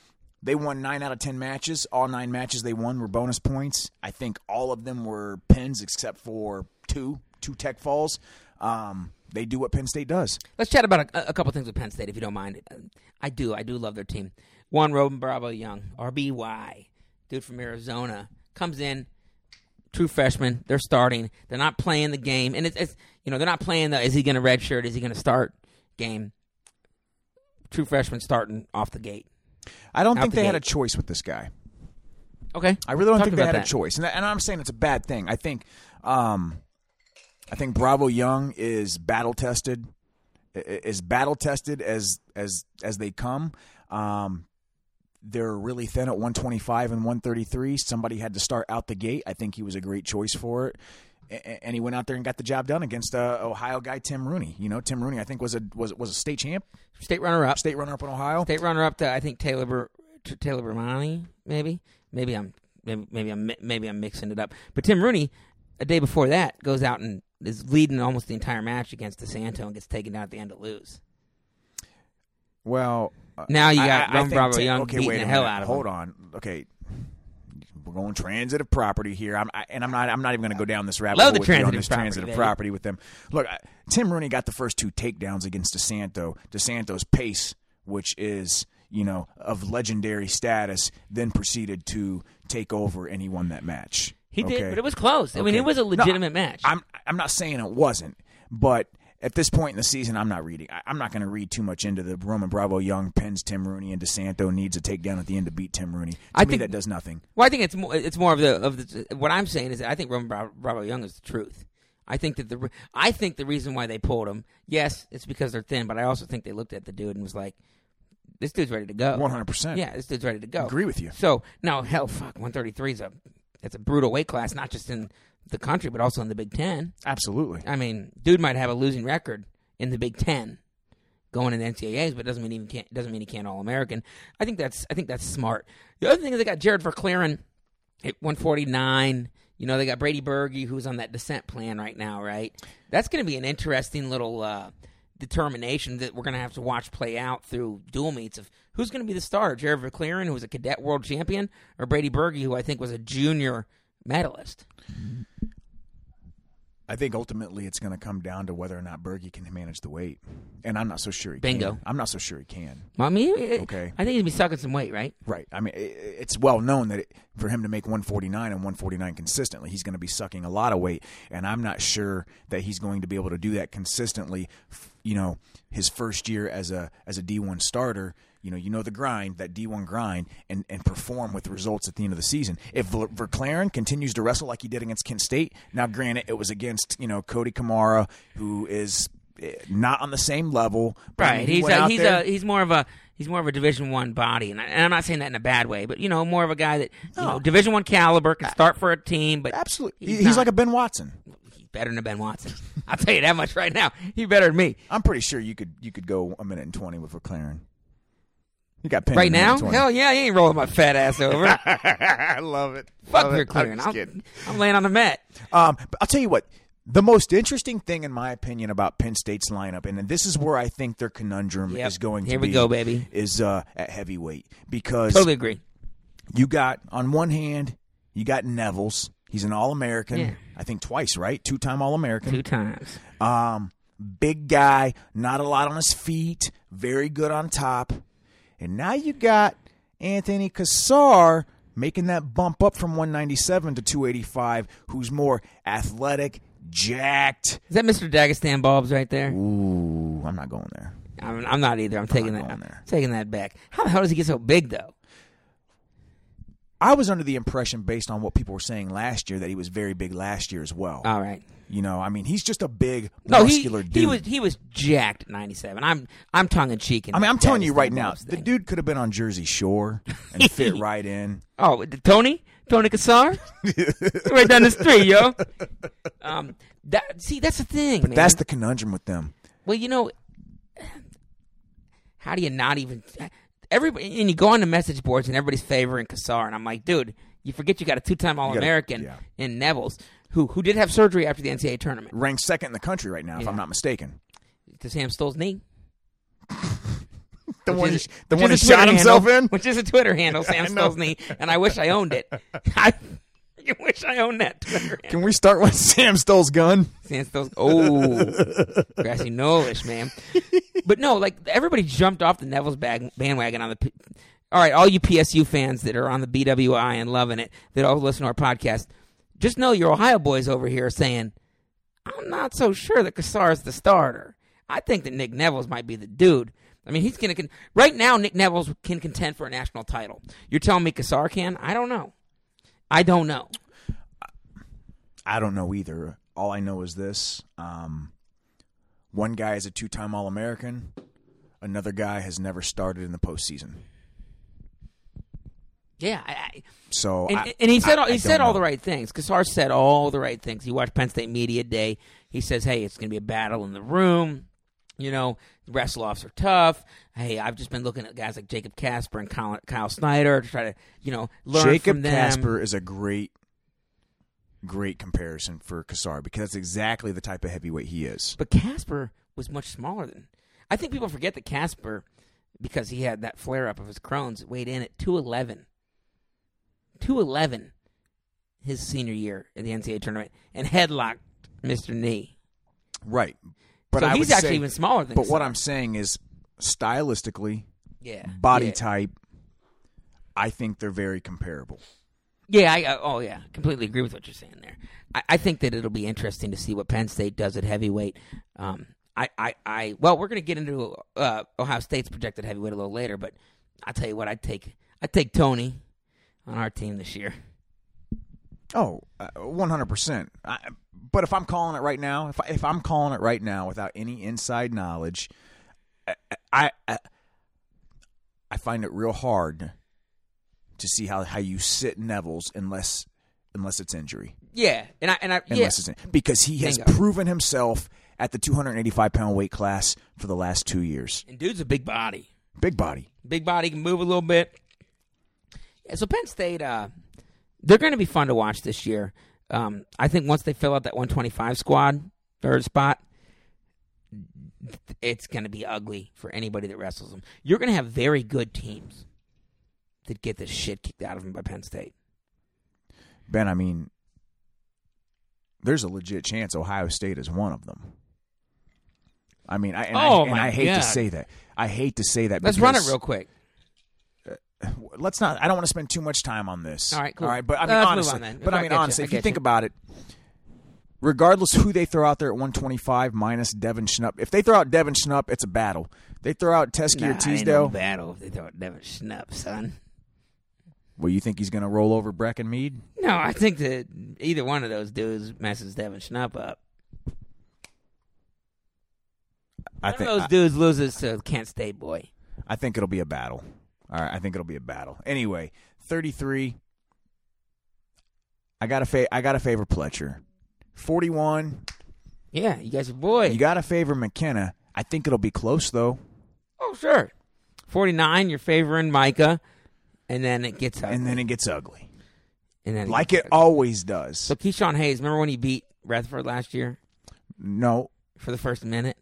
they won nine out of 10 matches. All nine matches they won were bonus points. I think all of them were pins except for two, two tech falls. Um, they do what Penn State does. Let's chat about a, a couple things with Penn State, if you don't mind. I do. I do love their team. One, Roman Bravo Young, RBY, dude from Arizona, comes in, true freshman. They're starting. They're not playing the game, and it's, it's you know they're not playing the is he going to redshirt, is he going to start game. True freshman starting off the gate. I don't Out think the they had a choice with this guy. Okay, I really don't Talk think they had that. a choice, and, and I'm saying it's a bad thing. I think, um, I think Bravo Young is battle tested, is battle tested as as as they come. Um, they're really thin at 125 and 133. Somebody had to start out the gate. I think he was a great choice for it. And he went out there and got the job done against uh, Ohio guy Tim Rooney. You know, Tim Rooney, I think was a was was a state champ, State runner up. state runner up in Ohio. State runner up to I think Taylor to Taylor Bermani, maybe. Maybe I'm maybe, maybe I'm maybe I'm mixing it up. But Tim Rooney, a day before that, goes out and is leading almost the entire match against DeSanto and gets taken down at the end to lose. Well, uh, Now you got I- I think Bravo Tim- Young okay, beating the hell minute. out of Hold him. on. Okay, we're going transitive property here. I'm, I, and I'm not. I'm not even going to go down this rabbit Love hole the with you on this property, transitive baby. property with them. Look, I, Tim Rooney got the first two takedowns against DeSanto. DeSanto's pace, which is you know of legendary status, then proceeded to take over, and he won that match. He did, Okay? but it was close. I mean, it was a No, legitimate match. I'm I'm not saying it wasn't, but at this point in the season, I'm not reading. I, I'm not going to read too much into the Roman Bravo Young pins Tim Rooney and DeSanto needs a takedown at the end to beat Tim Rooney. To I me, think- that does nothing. Well, I think it's more. It's more of the of the. What I'm saying is, that I think Roman Bra- Bravo Young is the truth. I think that the. I think the reason why they pulled him, yes, it's because they're thin, but I also think they looked at the dude and was like, "This dude's ready to go." 100. percent Yeah, this dude's ready to go. Agree with you. So now, hell, fuck, 133 is a. It's a brutal weight class, not just in the country, but also in the Big Ten. Absolutely. I mean, dude might have a losing record in the Big Ten going in the NCAAs, but doesn't mean he can't doesn't mean he can't All American. I think that's I think that's smart. The other thing is they got Jarod Verkleeren at 149. You know, they got Brady Berge, who's on that descent plan right now, right? That's going to be an interesting little uh, determination that we're going to have to watch play out through dual meets of who's going to be the star Jarod Verkleeren, who was a cadet world champion, or Brady Berge, who I think was a junior medalist. I think ultimately it's going to come down to whether or not Berge can manage the weight, and I'm not so sure he can Bingo. can. I'm not so sure he can. Well, I mean, it- Okay. I think he's be sucking some weight, right? Right. I mean, it's well known that it, for him to make 149 and 149 consistently, he's going to be sucking a lot of weight, and I'm not sure that he's going to be able to do that consistently. You know, his first year as a as a D1 starter, you know, you know the grind, that D1 grind, and and perform with results at the end of the season. If Ver- Verkleeren continues to wrestle like he did against Kent State, now granted it was against you know Cody Kamara, who is eh, not on the same level. But, Right. he he's a, he's there- a he's more of a he's more of a Division One body, and, I, and I'm not saying that in a bad way, but you know, more of a guy that you know, Division One caliber can start for a team, but absolutely. he's He's, not- like a Ben Watson. he's better than a Ben Watson. (laughs) I'll tell you that much right now. He's better than me I'm pretty sure you could you could go a minute and twenty with McLaren. You got right in a minute now. 20. Hell yeah, he ain't rolling my fat ass over. (laughs) I love it. Fuck Love it. McLaren. I'm I'm, kidding. I'm laying on the mat. Um, but I'll tell you what. The most interesting thing, in my opinion, about Penn State's lineup, and this is where I think their conundrum Yep. is going Here to be. Here we go, baby. is uh, at heavyweight because Totally agree. you got on one hand you got Nevills. He's an All American, Yeah. I think twice, right? Two time All American. Two times. Um, big guy, not a lot on his feet, very good on top. And now you got Anthony Cassar making that bump up from 197 to 285, who's more athletic, jacked. Is that Mr. Dagestan Bob's right there? Ooh, I'm not going there. I'm, I'm not either. I'm taking that. Taking that back. How the hell does he get so big though? I was under the impression, based on what people were saying last year, that he was very big last year as well. All right. You know, I mean, he's just a big, No, he, muscular dude. he was he was jacked at 97. I'm I'm tongue in cheek. I mean, I'm telling you right now, the dude could have been on Jersey Shore and (laughs) fit right in. Oh, Tony, Tony Cassar, (laughs) right down the street, yo. Um, that see, that's the thing, man. That's the conundrum with them. well, you know, how do you not even everybody? And you go on the message boards and everybody's favoring Cassar, and I'm like, dude, you forget you got a two-time All-American yeah. in Nevills who who did have surgery after the NCAA tournament Ranked second in the country right now, if Yeah. I'm not mistaken. to Sam Stoll's knee. (laughs) The one, he, the one he shot himself in. which is a Twitter (laughs) handle, Sam. Stoll's knee, and I wish I owned it. (laughs) I, I wish I owned that Twitter handle. Can we start with Sam Stoll's gun? Sam Stoll's, oh, grassy knollish, man. But no, like everybody jumped off the Nevills bag, bandwagon on the. P- all right, all you PSU fans that are on the BWI and loving it, that all listen to our podcast, just know your Ohio boys over here are saying, I'm not so sure that Cassar is the starter. I think that Nick Nevills might be the dude. I mean, he's going to. Con- right now, Nick Nevills can contend for a national title. You're telling me Cassar can? I don't know. I don't know. I don't know either. All I know is this: um, one guy is a two-time All-American. Another guy has never started in the postseason. Yeah, I, I, So, and, I, and he said all, he said all the right things. Cassar said all the right things. He watched Penn State media day. He says, "Hey, it's going to be a battle in the room. You know, wrestle offs are tough. Hey, I've just been looking at guys like Jacob Kasper and Kyle, Kyle Snyder to try to, you know, learn Jacob from them. Kasper is a great, great comparison for Cassar because that's exactly the type of heavyweight he is. But Kasper was much smaller than. I think people forget that Kasper, because he had that flare up of his Crohn's, weighed in at two eleven. Two eleven, his senior year in the NCAA tournament, and headlocked Mister Knee. Right. But so I he's actually say- even smaller than. But what I'm saying is, stylistically, yeah body yeah. type, I think they're very comparable. Yeah, I, I oh yeah, completely agree with what you're saying there. I, I think that it'll be interesting to see what Penn State does at heavyweight. Um, I, I, I well, we're going to get into uh, Ohio State's projected heavyweight a little later, but I tell you what, I'd take I'd take Tony on our team this year. oh uh, one hundred percent. But if I'm calling it right now, if I, if I'm calling it right now without any inside knowledge, I, I I- I find it real hard to see how, how you sit Nevills unless unless it's injury, Yeah, and I and I yeah, unless it's in, because he has Bingo. proven himself at the 285 pound weight class for the last two years. and dude's a big body, Big body. big body can move a little bit. Yeah, so Penn State, uh, they're going to be fun to watch this year. Um, I think once they fill out that 125 squad, third spot, it's going to be ugly for anybody that wrestles them. You're going to have very good teams that get the shit kicked out of them by Penn State. Ben, I mean, there's a legit chance Ohio State is one of them. I mean, I and, Oh, I, and I hate God. to say that. I hate to say that. Let's run it real quick. Let's not. I don't want to spend too much time on this. All right, cool. All right, but I Uh, mean, let's honestly, but I I mean, get you. honestly, if you get think you. about it, regardless who they throw out there at 125 minus Devin Schnupp, if they throw out Devin Schnupp, it's a battle. They throw out Teske Nah, or ain't no Teasdale. battle if they throw it Devin Schnupp, son. well, you think he's going to roll over Brecken Mead? No, I think that either one of those dudes messes Devin Schnupp up. I One think of those dudes loses to Kent State boy. I think it'll be a battle. All right, I think it'll be a battle. Anyway, 33. I got a fa- I got to favor Pletcher. 41. Yeah, you guys are boy. You got to favor McKenna. I think it'll be close though. oh sure. Forty nine, you're favoring Micah, and then it gets ugly. And then it gets ugly. and then Like it ugly. always does. So Ke-Shawn Hayes, remember when he beat Rutherford last year no. for the first minute?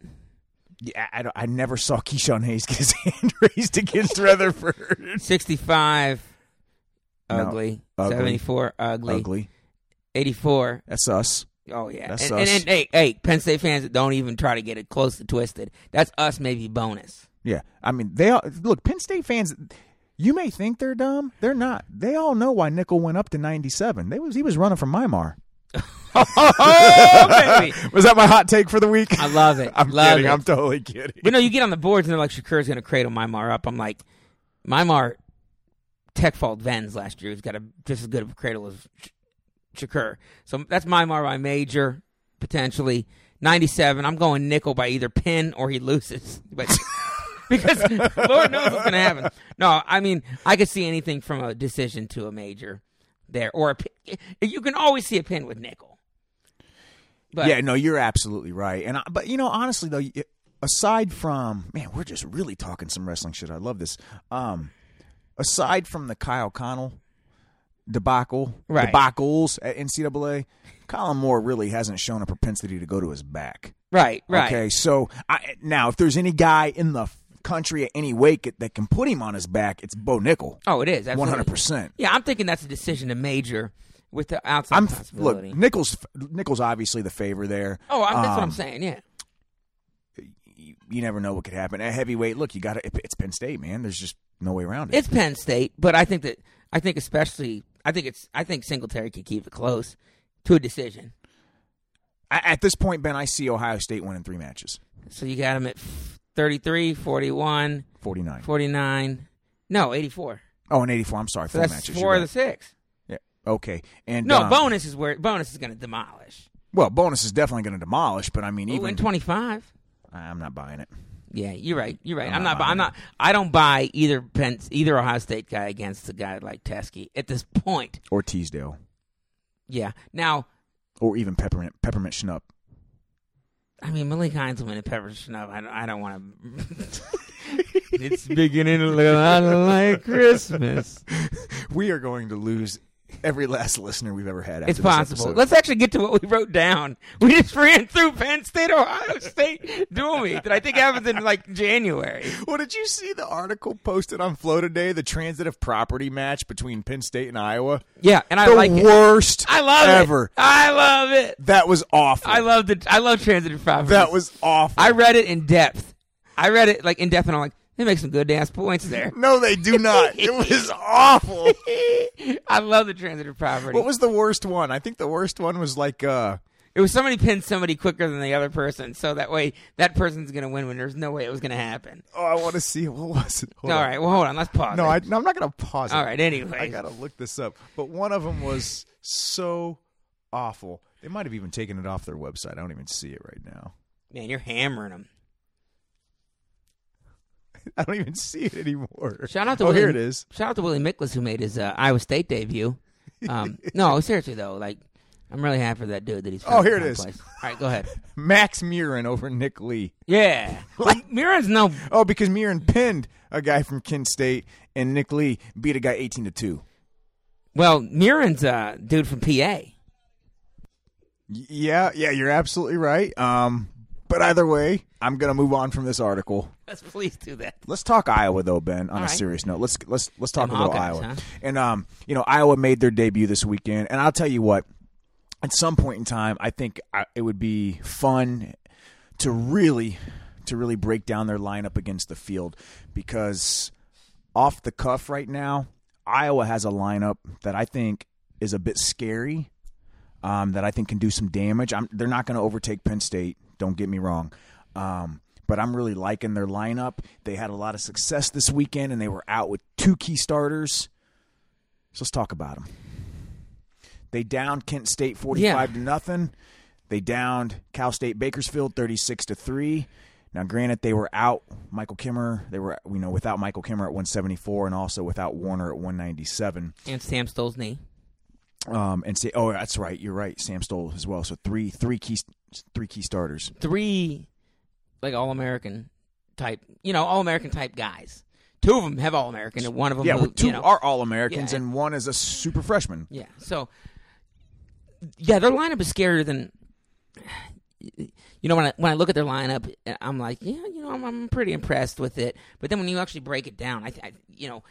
Yeah, I, don't- I never saw Ke-Shawn Hayes get his (laughs) hand raised against Rutherford. (laughs) 65, No, ugly. ugly. 74, ugly. Ugly. 84, That's us. oh yeah. That's and, and, us. and hey, hey, Penn State fans don't even try to get it close to twisted. That's us, maybe bonus. Yeah, I mean they all look. Penn State fans, you may think they're dumb. They're not. They all know why Nickal went up to ninety-seven. They was he was running from Mymar. Oh, baby. (laughs) Was that my hot take for the week? I love it. (laughs) I'm love kidding. it. I'm totally kidding. But no, you get on the boards and they're like, Shakur's going to cradle Mymar up. I'm like, Mymar tech fault Venz last year. He's got a just as good of a cradle as Shakur. So that's Mymar by major, potentially. 97, I'm going Nickal by either pin or he loses. (laughs) But because Lord knows what's going to happen. No, I mean, I could see anything from a decision to a major there. Or a. You can always see a pin with Nickal. But yeah, no, you're absolutely right. And I, but you know, honestly though, aside from man, we're just really talking some wrestling shit. I love this. Um, aside from the Kyle Conel debacle, Right. debacles at NCAA, Kollin Moore really hasn't shown a propensity to go to his back. Right, right. Okay, so I, now if there's any guy in the country at any weight that can put him on his back, it's Bo Nickal. Oh, it is one hundred percent. Yeah, I'm thinking that's a decision to major with the outside I'm look. Nichols. Nichols obviously the favor there. oh, that's what I'm Um, saying. Yeah, You, you never know what could happen at heavyweight. Look, you got to. It's Penn State, man. There's just no way around it. it's Penn State, but I think that I think especially I think it's I think Singletary could keep it close to a decision. I, at this point, Ben, I see Ohio State winning three matches. So you got him at 33, 41, 49. 49. No, 84. Oh, and 84. I'm sorry. So four that's matches. four of the six. Yeah. Okay. And No, um, bonus is where bonus is going to demolish. Well, bonus is definitely going to demolish, but I mean, Ooh, even and 25. I'm not buying it. Yeah, you're right. You're right. I'm I'm, not not. I'm not. I don't buy either Penn, either Ohio State guy against a guy like Teske at this point. Or Teasdale, Yeah. Now, or even peppermint peppermint schnupp. I mean, Malik Heinzelman and Pepper Snuff. I don't, I don't want to. (laughs) it's beginning to look a lot like Christmas. We are going to lose every last listener we've ever had. It's possible. episode. Let's actually get to what we wrote down. We just ran through Penn State, Ohio State dual meet that I think happens in like January. Well, did you see the article posted on Flow today? The transitive property match between Penn State and Iowa. Yeah, and I the like it. worst. I love ever. it. I love it. That was awful. I love the. I love transitive property. that was awful. I read it in depth. I read it like in depth, and I'm like, they make some good ass points there. (laughs) no, they do not. it was awful. (laughs) I love the transitive property. What was the worst one? I think the worst one was like uh It was somebody pinned somebody quicker than the other person, so that way that person's gonna win when there's no way it was gonna happen. oh, I want to see what was it. Hold All on. right, well hold on, let's pause. No, it. I, no, I'm not going to pause it. All right, anyway. I got to look this up. But one of them was so awful. They might have even taken it off their website. I don't even see it right now. Man, you're hammering them. (laughs) I don't even see it anymore. Shout out to oh, Willie, here it is. Shout out to Willie Miklus who made his uh, Iowa State debut. Um, (laughs) no, seriously though, like I'm really happy for that dude that he's. Oh, here it is. someplace. All right, go ahead. (laughs) Max Murin over Nick Lee. Yeah, like Murin's no. Oh, because Murin pinned a guy from Kent State, and Nick Lee beat a guy 18 to two. Well, Murin's a dude from PA. Yeah, yeah, you're absolutely right. Um, but either way, I'm gonna move on from this article. Let's please do that. Let's talk Iowa though, Ben. On All a right. serious note, let's let's let's talk Them about Hawkeyes, Iowa. huh? And um, you know, Iowa made their debut this weekend, and I'll tell you what. At some point in time, I think I, it would be fun to really to really break down their lineup against the field because off the cuff right now, Iowa has a lineup that I think is a bit scary. Um, that I think can do some damage. I'm, they're not going to overtake Penn State. Don't get me wrong. Um, but I'm really liking their lineup. They had a lot of success this weekend, and they were out with two key starters. So let's talk about them. They downed Kent State 45 Yeah. to nothing. They downed Cal State Bakersfield 36 to 3. Now, granted, they were out Michael Kemerer. They were, you know, without Michael Kemerer at 174, and also without Warner at 197. And Sam Stoll's knee. Um, and say, oh, that's right, you're right, Sam Stoll as well. So three, three key, three key starters. Three, like all American type, you know, all American type guys. Two of them have all American, and one of them, Yeah, who, well, two you know, are all Americans, Yeah, and one is a super freshman. Yeah. So, yeah, their lineup is scarier than. You know, when I when I look at their lineup, I'm like, yeah, you know, I'm, I'm pretty impressed with it. But then when you actually break it down, I, I, you know,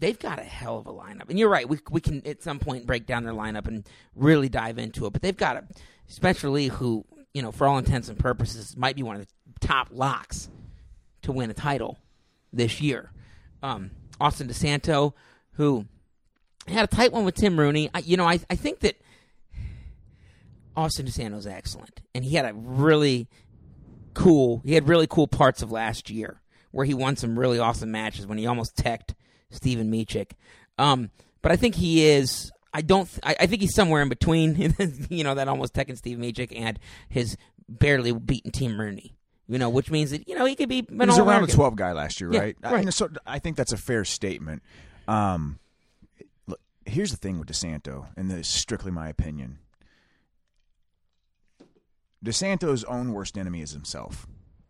they've got a hell of a lineup. And you're right, we we can at some point break down their lineup and really dive into it. But they've got a Spencer Lee, who you know, for all intents and purposes, might be one of the top locks to win a title this year. Um, Austin DeSanto, who had a tight one with Tim Rooney. I, you know, I I think that Austin DeSanto's excellent, and he had a really cool. He had really cool parts of last year where he won some really awesome matches when he almost teched Stevan Micic. Um, but I think he is. I don't. I, I think he's somewhere in between. (laughs) you know that almost teching Steve Micic and his barely beaten Tim Rooney. You know, which means that you know he could be. He was around a 12 guy last year, Yeah, right? I, right. mean, so I think that's a fair statement. Um, look, here's the thing with DeSanto, and this is strictly my opinion. DeSanto's own worst enemy is himself.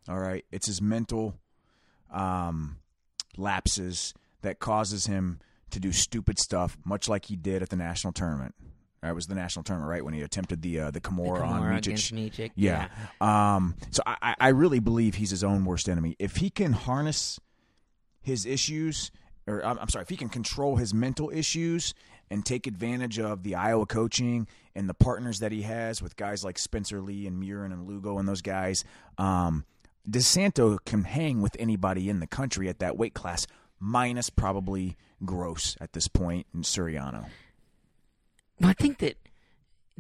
All right, it's his mental um, lapses that causes him to do stupid stuff, much like he did at the national tournament. That was the national tournament, right? When he attempted the uh, the Kimura, on against Micic. Yeah. Um, so I, I- I really believe he's his own worst enemy. If he can harness his issues, or I'm, I'm sorry, if he can control his mental issues and take advantage of the Iowa coaching and the partners that he has with guys like Spencer Lee and Murin and Lugo and those guys, um, DeSanto can hang with anybody in the country at that weight class, minus probably Gross at this point and Suriano. Well, I think that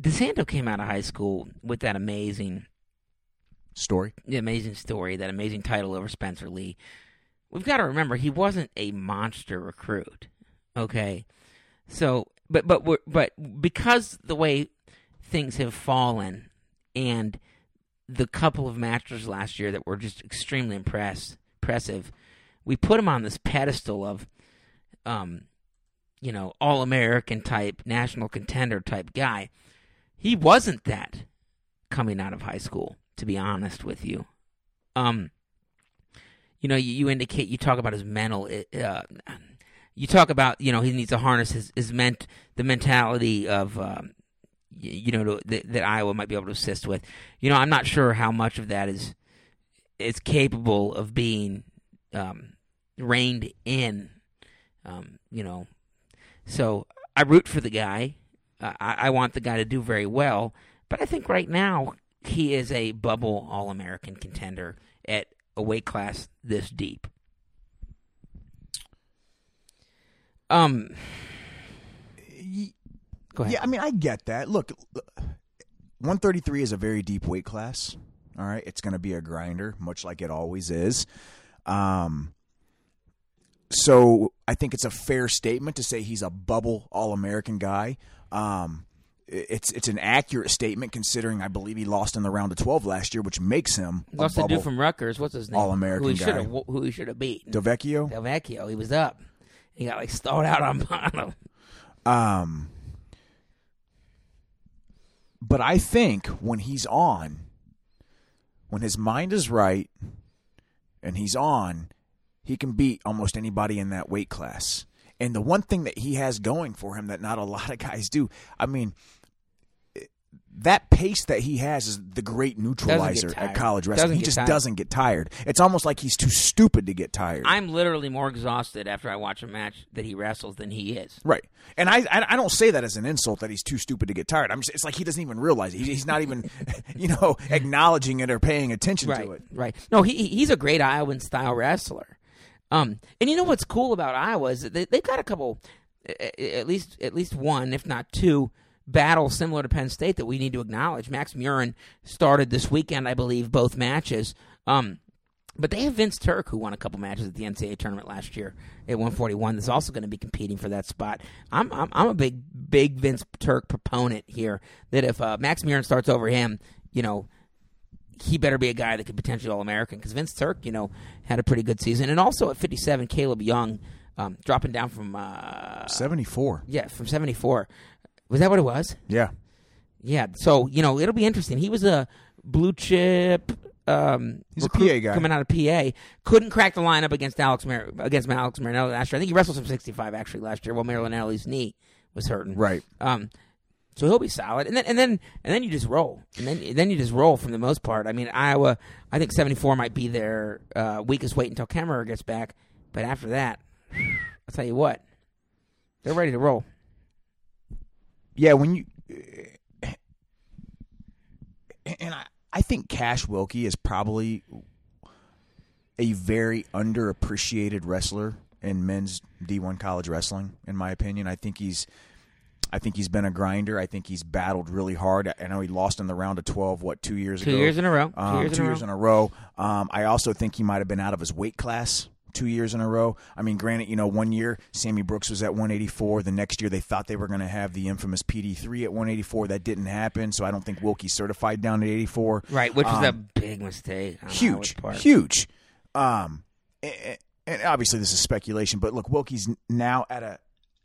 DeSanto came out of high school with that amazing, Story. the amazing story, that amazing title over Spencer Lee. We've got to remember he wasn't a monster recruit. Okay, so but but we're, but because the way things have fallen and the couple of matches last year that were just extremely impress, impressive, we put him on this pedestal of, um, you know, all American type, national contender type guy. He wasn't that coming out of high school, to be honest with you. Um, you know, you, you indicate you talk about his mental. Uh, you talk about you know he needs to harness his his ment the mentality of um, y- you know to, that, that Iowa might be able to assist with. You know, I'm not sure how much of that is is capable of being um, reined in. Um, you know, so I root for the guy. Uh, I, I want the guy to do very well, but I think right now he is a bubble All American contender at a weight class this deep. Um, go ahead. Yeah, I mean, I get that. Look, 133 is a very deep weight class. All right, it's going to be a grinder, much like it always is. Um, so I think it's a fair statement to say he's a bubble All American guy. Um, it's it's an accurate statement considering I believe he lost in the round of 12 last year, which makes him Lost the dude from Rutgers. What's his name? All-American Who he should guy. have who he should have beaten. Delvecchio. Del Vecchio. He was up. He got like stalled out on (laughs) bottom. Um, but I think when he's on, when his mind is right and he's on, he can beat almost anybody in that weight class. And the one thing that he has going for him that not a (laughs) lot of guys do, I mean, that pace that he has is the great neutralizer at college wrestling. He just tired. doesn't get tired. It's almost like he's too stupid to get tired. I'm literally more exhausted after I watch a match that he wrestles than he is. Right, and I, I don't say that as an insult that he's too stupid to get tired. I'm just, it's like he doesn't even realize it. He- He's not even, (laughs) you know, acknowledging it or paying attention right, to it. Right. No, he he- he's a great Iowan style wrestler. Um, and you know what's cool about Iowa is they, they've got a couple, at least at least one, if not two, battles similar to Penn State that we need to acknowledge. Max Murin started this weekend, I believe, both matches. Um, but they have Vince Turk, who won a couple matches at the NCAA tournament last year at 141. That's also going to be competing for that spot. I'm I'm, I'm a big big Vince Turk proponent here. That if uh, Max Murin starts over him, you know, he better be a guy that could potentially All American because Vince Turk, you know, had a pretty good season, and also at 57, Kaleb Young um, dropping down from uh, 74. yeah from 74. Was that what it was? Yeah. Yeah. So you know it'll be interesting. He was a blue chip. Um, He's a PA guy. coming out of PA. Couldn't crack the lineup against Alex Mar- against Alex Marinelli last year. I think he wrestled some 65 actually last year while Marinelli's knee was hurting. Right. Um, so he'll be solid, and then and then and then you just roll, and then then you just roll from the most part. I mean, Iowa, I think 74 might be their uh, weakest weight until Kemerer gets back, but after that, (sighs) I'll tell you what, they're ready to roll. Yeah, when you (sighs) and I, I think Cash Wilcke is probably a very underappreciated wrestler in men's D1 college wrestling in my opinion. I think he's I think he's been a grinder. I think he's battled really hard. I know he lost in the round of 12 what 2 years Two ago. years in a row. Two Um, years in two a row. in a row. Um, I also think he might have been out of his weight class two years in a row. I mean, granted, you know, one year Sammy Brooks was at 184. The next year they thought they were going to have the infamous PD3 at 184. That didn't happen. So I don't think Wilcke certified down at 84. Right, which was Um, a big mistake. huge, part. huge. Um, and, and obviously this is speculation, but look, Wilcke's now at a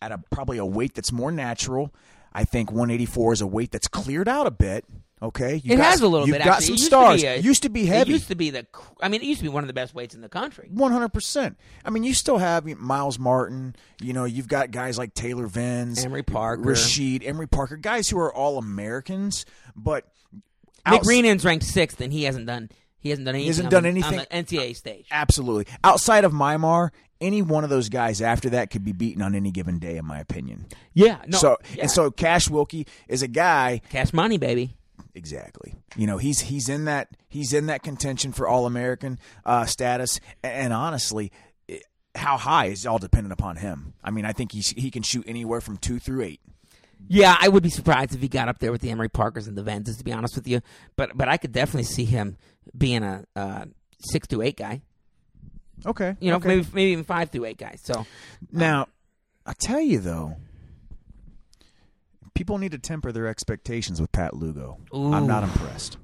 at a probably a weight that's more natural. I think 184 is a weight that's cleared out a bit. Okay, you It got, has a little you've bit. got actually. some It used stars. To be a, used to be It heavy. used to be the. I mean, it used to be one of the best weights in the country. One hundred percent. I mean, you still have Myles Martin. You know, you've got guys like Taylor Venz, Emery Parker. Rasheed, Emery Parker, guys who are all Americans. But Nick outs- Greenan's ranked sixth, and he hasn't done. He hasn't done anything. He hasn't done anything- on the NCAA stage. absolutely outside of Mymar, any one of those guys after that could be beaten on any given day, in my opinion. Yeah. No. so yeah. and so, Cash Wilcke is a guy cash money, baby. Exactly. You know, he's he's in that he's in that contention for All American uh, status, and, honestly, how high is all dependent upon him. I mean, I think he he can shoot anywhere from two through eight. Yeah, I would be surprised if he got up there with the Emery Parkers and the Venzes, to be honest with you. But but I could definitely see him being a uh, six to eight guy. Okay. You know, okay. maybe maybe even five to eight guys. So now, I tell you though, people need to temper their expectations with Pat Lugo. I'm not impressed.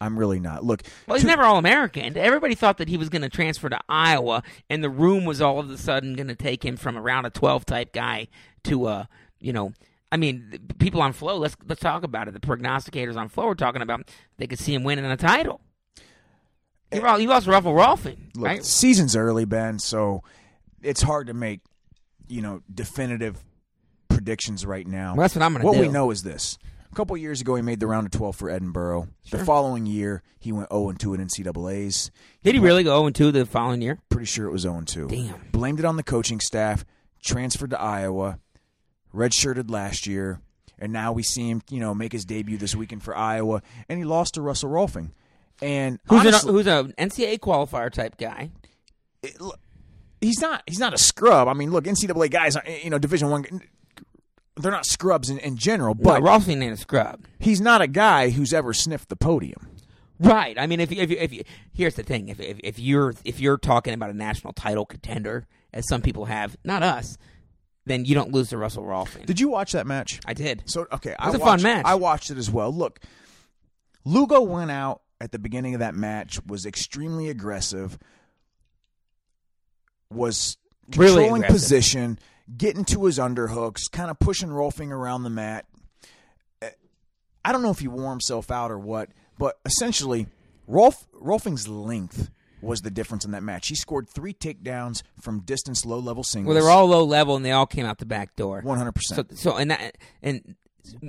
I'm really not. Look, Well, he's two- never All American. Everybody thought that he was going to transfer to Iowa, and the room was all of a sudden going to take him from around a twelve type guy to a, you know, I mean, the people on Flow. Let's let's talk about it. The prognosticators on Flow are talking about they could see him winning a title. He eh, lost, he lost Russell Rolfing, Look, right? season's early, Ben, so it's hard to make, you know, definitive predictions right now. Well, that's what I'm going to what do. we know is this. A couple years ago, he made the round of 12 for Edinboro. The following year, he went 0 2 in NCAA's. Did he really go 0 2 the following year? Pretty sure it was 0 2. Damn. Blamed it on the coaching staff, transferred to Iowa, redshirted last year, and now we see him, you know, make his debut this weekend for Iowa, and he lost to Russell Rolfing. And Who's honestly, an, who's a NCAA qualifier type guy? it- he's not he's not a scrub. I mean, look, NCAA guys, are, you know, Division One, they're not scrubs in, in general, but no, Rolfing ain't a scrub. he's not a guy who's ever sniffed the podium. Right. I mean, if you, if you, if you, here's the thing: if, if if you're if you're talking about a national title contender, as some people have, not us, then you don't lose to Russell Rolfing. Did you watch that match? I did. So okay, I was a fun match. I watched it as well. Look, Lugo went out at the beginning of that match, was extremely aggressive, was Really controlling aggressive. position, getting to his underhooks, kind of pushing Rolfing around the mat. I don't know if he wore himself out or what, but essentially, Rolf Rolfing's length was the difference in that match. He scored three takedowns from distance low level singles. Well, they were all low level and they all came out the back door. One hundred percent. so and that and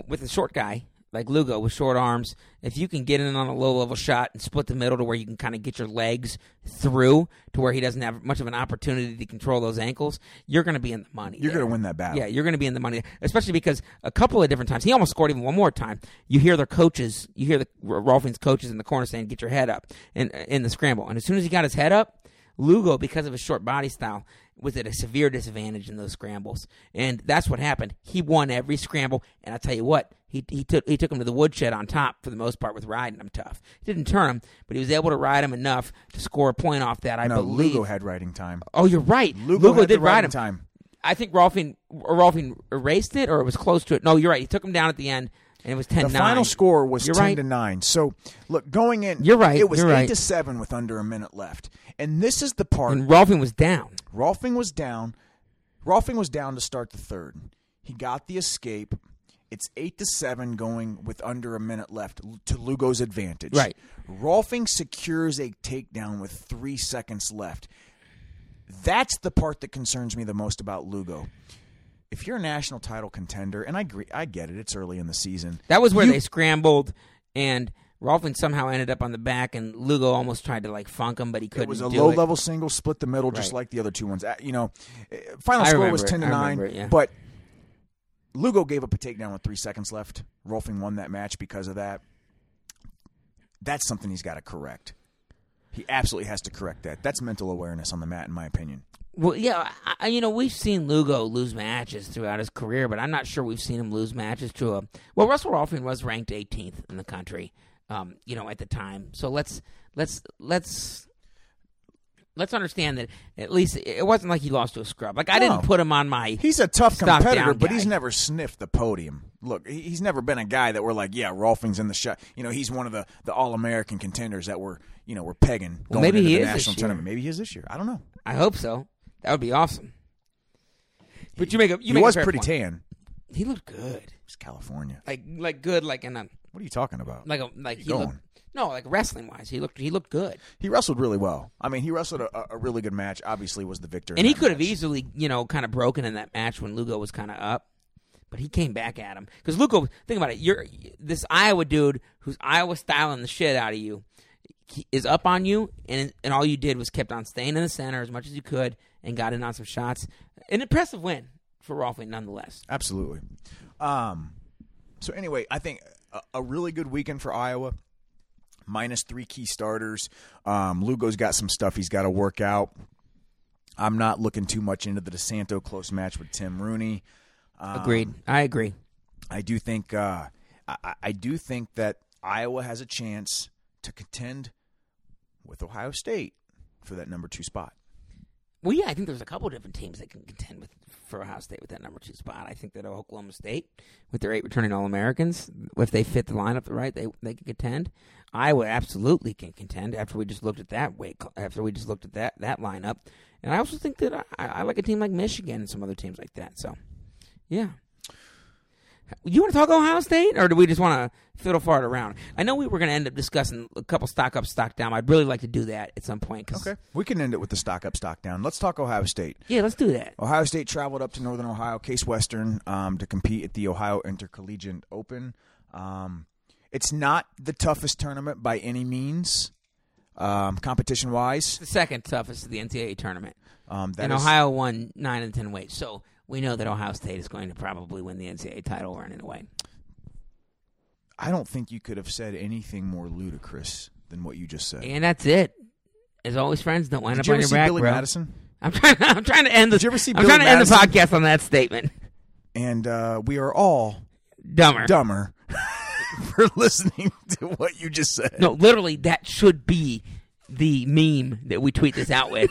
with a short guy like Lugo with short arms, if you can get in on a low level shot and split the middle to where you can kind of get your legs through to where he doesn't have much of an opportunity to control those ankles, you're going to be in the money. You're going to win that battle. Yeah, you're going to be in the money, especially because a couple of different times he almost scored even one more time. You hear their coaches, you hear the Rolfing's coaches in the corner saying, "Get your head up," in in the scramble. And as soon as he got his head up, Lugo, because of his short body style, was at a severe disadvantage in those scrambles, and that's what happened. He won every scramble, and I tell you what, he he took he took him to the woodshed on top for the most part with riding him tough. He didn't turn him, but he was able to ride him enough to score a point off that. I No, believe. Lugo had riding time. oh, you're right. Lugo, Lugo did ride him. time. I think Rolfing Rolfing erased it, or it was close to it. No, you're right. He took him down at the end. And it was 10 The final score was You're 10 right. to 9. So, look, going in, You're right, It was you're 8 right. to 7 with under a minute left. And this is the part And Rolfing was down. Rolfing was down. Rolfing was down to start the third. He got the escape. It's eight to seven, going with under a minute left to Lugo's advantage. Right. Rolfing secures a takedown with three seconds left. That's the part that concerns me the most about Lugo. If you're a national title contender, and I agree, I get it. It's early in the season. That was where You- they scrambled, and Rolfing somehow ended up on the back, and Lugo almost tried to like funk him, but he couldn't. It was a low it. level single, split the middle, just like the other two ones. Uh, You know, uh, final I score was ten to nine. it, yeah. But Lugo gave up a takedown with three seconds left. Rolfing won that match because of that. That's something he's got to correct. He absolutely has to correct that. That's mental awareness on the mat, in my opinion. Well, yeah, I, you know we've seen Lugo lose matches throughout his career, but I'm not sure we've seen him lose matches to a. Well, Russell Rolfing was ranked 18th in the country, um, you know, at the time. So let's let's let's let's understand that at least it wasn't like he lost to a scrub. Like I No. didn't put him on my. He's a tough competitor, but guy. he's never sniffed the podium. Look, he's never been a guy that we're like, yeah, Rolfing's in the shot. You know, he's one of the, the All American contenders that we're you know we're pegging Well, going maybe into he the is national tournament. Maybe he is this year. I don't know. I hope so. That would be awesome. But you make a you he make a was fair pretty point. tan. He looked good, It's California. like like good, like in a What are you talking about? like a like he looked no like wrestling wise. He looked he looked good. He wrestled really well. I mean, he wrestled a, a really good match. Obviously, was the victor. And he could have easily, you know, kind of broken in that match when Lugo was kind of up, but he came back at him because Lugo. Think about it. You're this Iowa dude who's Iowa styling the shit out of you he is up on you, and and all you did was kept on staying in the center as much as you could and got in on some shots. An impressive win for Rolfing, nonetheless. Absolutely. Um, so anyway, I think a, a really good weekend for Iowa. Minus three key starters. Um, Lugo's got some stuff he's got to work out. I'm not looking too much into the DeSanto close match with Tim Rooney. Um, Agreed. I agree. I do think uh, I, I- I do think that Iowa has a chance to contend with Ohio State for that number two spot. Well, yeah, I think there's a couple different teams that can contend with for Ohio State with that number two spot. I think that Oklahoma State, with their eight returning All Americans, if they fit the lineup right, they they can contend. Iowa absolutely can contend after we just looked at that way. After we just looked at that that lineup, and I also think that I, I like a team like Michigan and some other teams like that. So, yeah. You want to talk Ohio State, or do we just want to fiddle fart around? I know we were going to end up discussing a couple stock up, stock down. I'd really like to do that at some point. 'cause- We can end it with the stock up, stock down. Let's talk Ohio State. Yeah, let's do that. Ohio State traveled up to Northern Ohio, Case Western, um, to compete at the Ohio Intercollegiate Open. Um, it's not the toughest tournament by any means, um, competition wise. the second toughest of the NCAA tournament. Um, that and is- Ohio won nine and ten weights, so we know that Ohio State is going to probably win the NCAA title running away. I don't think you could have said anything more ludicrous than what you just said. And that's it. As always, friends, don't wind Did up you on ever your see back, Billy bro. Madison? I'm trying. I'm trying to end the. Did you ever see I'm Billy trying to end the podcast on that statement. And uh, we are all Dumber. dumber (laughs) for listening to what you just said. No, literally, that should be the meme that we tweet this out with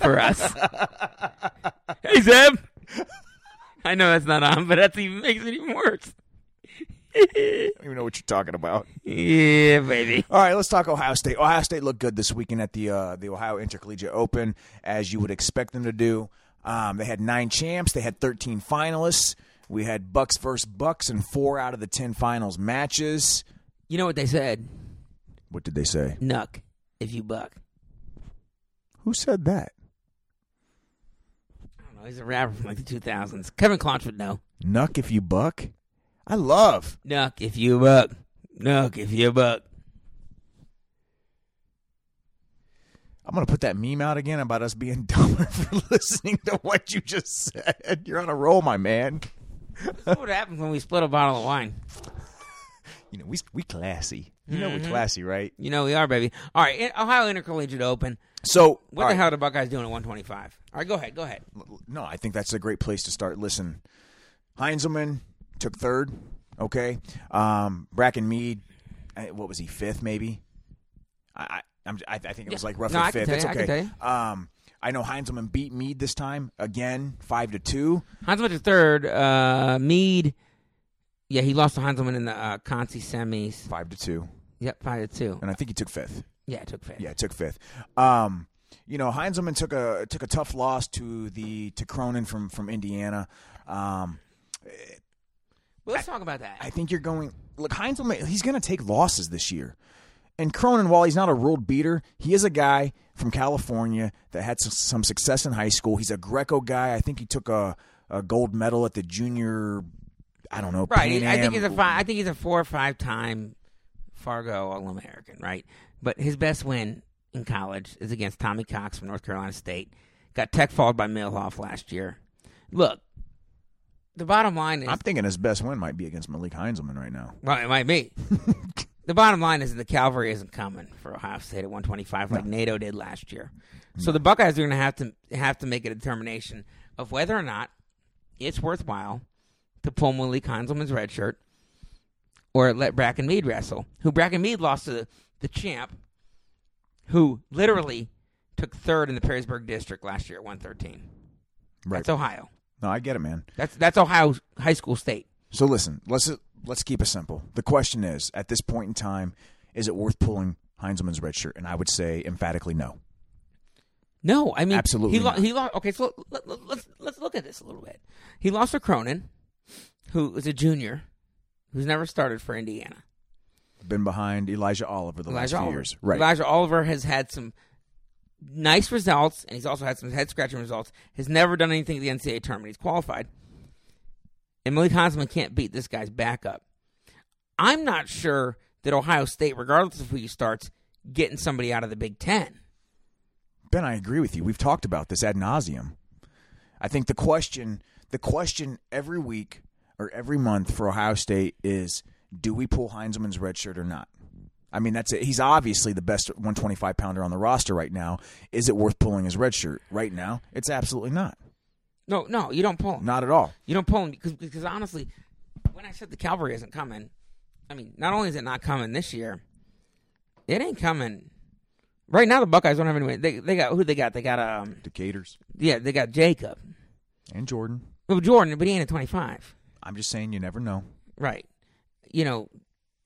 for us. (laughs) hey, Zeb. I know that's not on, but that even makes it even worse. I don't even know what you're talking about. Yeah, baby. All right, let's talk Ohio State. Ohio State looked good this weekend at the uh, the Ohio Intercollegiate Open, as you would expect them to do. Um, they had nine champs. They had 13 finalists. We had Bucks versus Bucks in four out of the 10 finals matches. You know what they said? What did they say? Nuck if you buck. Who said that? I don't know. He's a rapper from like the 2000s. Kevin Claunch would know. Nuck if you buck. I love. Nuck if you buck. Nuck if you buck. I'm gonna put that meme out again about us being (laughs) dumber for listening to what you just said. You're on a roll, my man. That's what happens when we split a bottle of wine. (laughs) You know we we classy. You know Mm-hmm. we classy, right? You know we are, baby. All right, Ohio Intercollegiate Open. So What the right. hell are the Buckeyes doing at 125? All right, go ahead. Go ahead. No, I think that's a great place to start. Listen, Heinzelman took third. Okay, um, Brakan Mead, eh, what was he fifth? Maybe. I I, I'm, I, I think it was like roughly No, fifth. tell It's I okay. Um, I know Heinzelman beat Mead this time again, five to two. Went to third. Uh, Mead Yeah, he lost to Heinzelman in the uh, Conti semis. five to two, Yep, five to two. and I think he took fifth. Yeah, it took fifth. Yeah, took fifth. Um, you know, Heinzelman took a took a tough loss to the to Cronin from from Indiana. Um, Well, let's talk about that. I think you're going. Look, Heinzelman, he's going to take losses this year. And Cronin, while he's not a world beater, he is a guy from California that had some, some success in high school. He's a Greco guy. I think he took a, a gold medal at the junior. I don't know. right. I think he's a five, I think he's a four or five time Fargo All American. Right. But his best win in college is against Tommy Cox from North Carolina State. Got tech followed by Milhoff last year. Look, the bottom line is I'm thinking his best win might be against Malik Heinzelman right now. Well, it might be. (laughs) the bottom line is the cavalry isn't coming for Ohio State at 125 like NATO did last year. So the Buckeyes are going to have to have to make a determination of whether or not it's worthwhile to pull Malik Heinzelman's red shirt or let Brakan Mead wrestle. Who Brakan Mead lost to the, champ, who literally took third in the Perrysburg district last year at 113. Right. That's Ohio. No, I get it, man. That's that's Ohio high school state. So listen, let's let's keep it simple. The question is, at this point in time, is it worth pulling Heinzelman's red shirt? And I would say emphatically no. No, I mean Absolutely He, lo- he lost. Okay, so let, let, let's let's look at this a little bit. He lost to Cronin, who is a junior, who's never started for Indiana. Been behind Elijah Oliver the last few Oliver. years, right? Elijah Oliver has had some nice results, and he's also had some head scratching results. Has never done anything at the NCAA tournament. He's qualified, and Malik Heinzelman can't beat this guy's backup. I'm not sure that Ohio State, regardless of who he starts, getting somebody out of the Big Ten. Ben, I agree with you. We've talked about this ad nauseum. I think the question, the question every week or every month for Ohio State is: Do we pull Heinzelman's red shirt or not? I mean, that's it. He's obviously the best 125 pounder on the roster right now. Is it worth pulling his red shirt right now? It's absolutely not. No, no, you don't pull him. Not at all. You don't pull him because, because honestly, when I said the cavalry isn't coming, I mean, not only is it not coming this year, it ain't coming. Right now, the Buckeyes don't have anyone. They they got who they got. They got um Decatur's yeah they got Jacob, and Jordan. well Jordan, but he ain't a twenty five, I'm just saying, you never know. right? You know,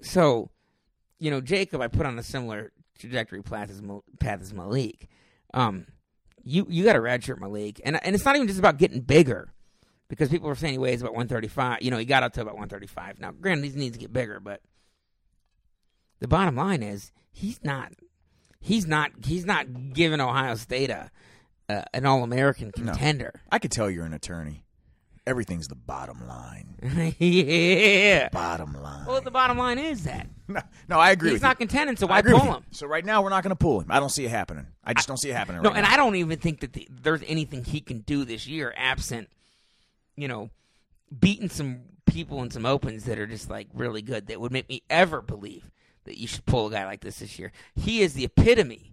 so you know Jacob, I put on a similar trajectory path as path as Malik. Um, you you got a red redshirt Malik, and and it's not even just about getting bigger. Because people were saying he weighs about 135. You know, he got up to about 135. Now, granted, he needs to get bigger, but the bottom line is he's not he's not he's not giving Ohio State a, uh, an All American contender. I could tell you're an attorney. Everything's the bottom line. (laughs) yeah. Bottom line. Well, the bottom line is that (laughs) No, no, I agree he's not you. contending, so why pull him? So right now we're not going to pull him. I don't see it happening. I just don't see it happening. No, right and now. I don't even think that the, there's anything he can do this year absent, you know, beating some people in some opens that are just like really good that would make me ever believe that you should pull a guy like this this year. He is the epitome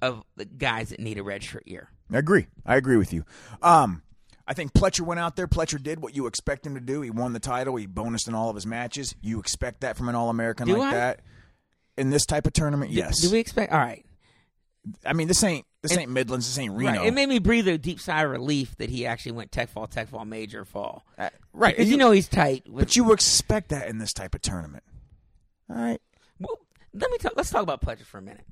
of the guys that need a redshirt year. I agree. I agree with you. Um, I think Pletcher went out there. Pletcher did what you expect him to do. He won the title. He bonused in all of his matches. You expect that from an All American like I? that in this type of tournament. Yes. Do we expect? All right. I mean, this ain't this ain't Midlands. This ain't Reno. Right. It made me breathe a deep sigh of relief that he actually went tech fall, tech fall, major fall. Uh, right. Because you know he's tight. With, but you expect that in this type of tournament. All right. Well, let me talk. Let's talk about Pletcher for a minute.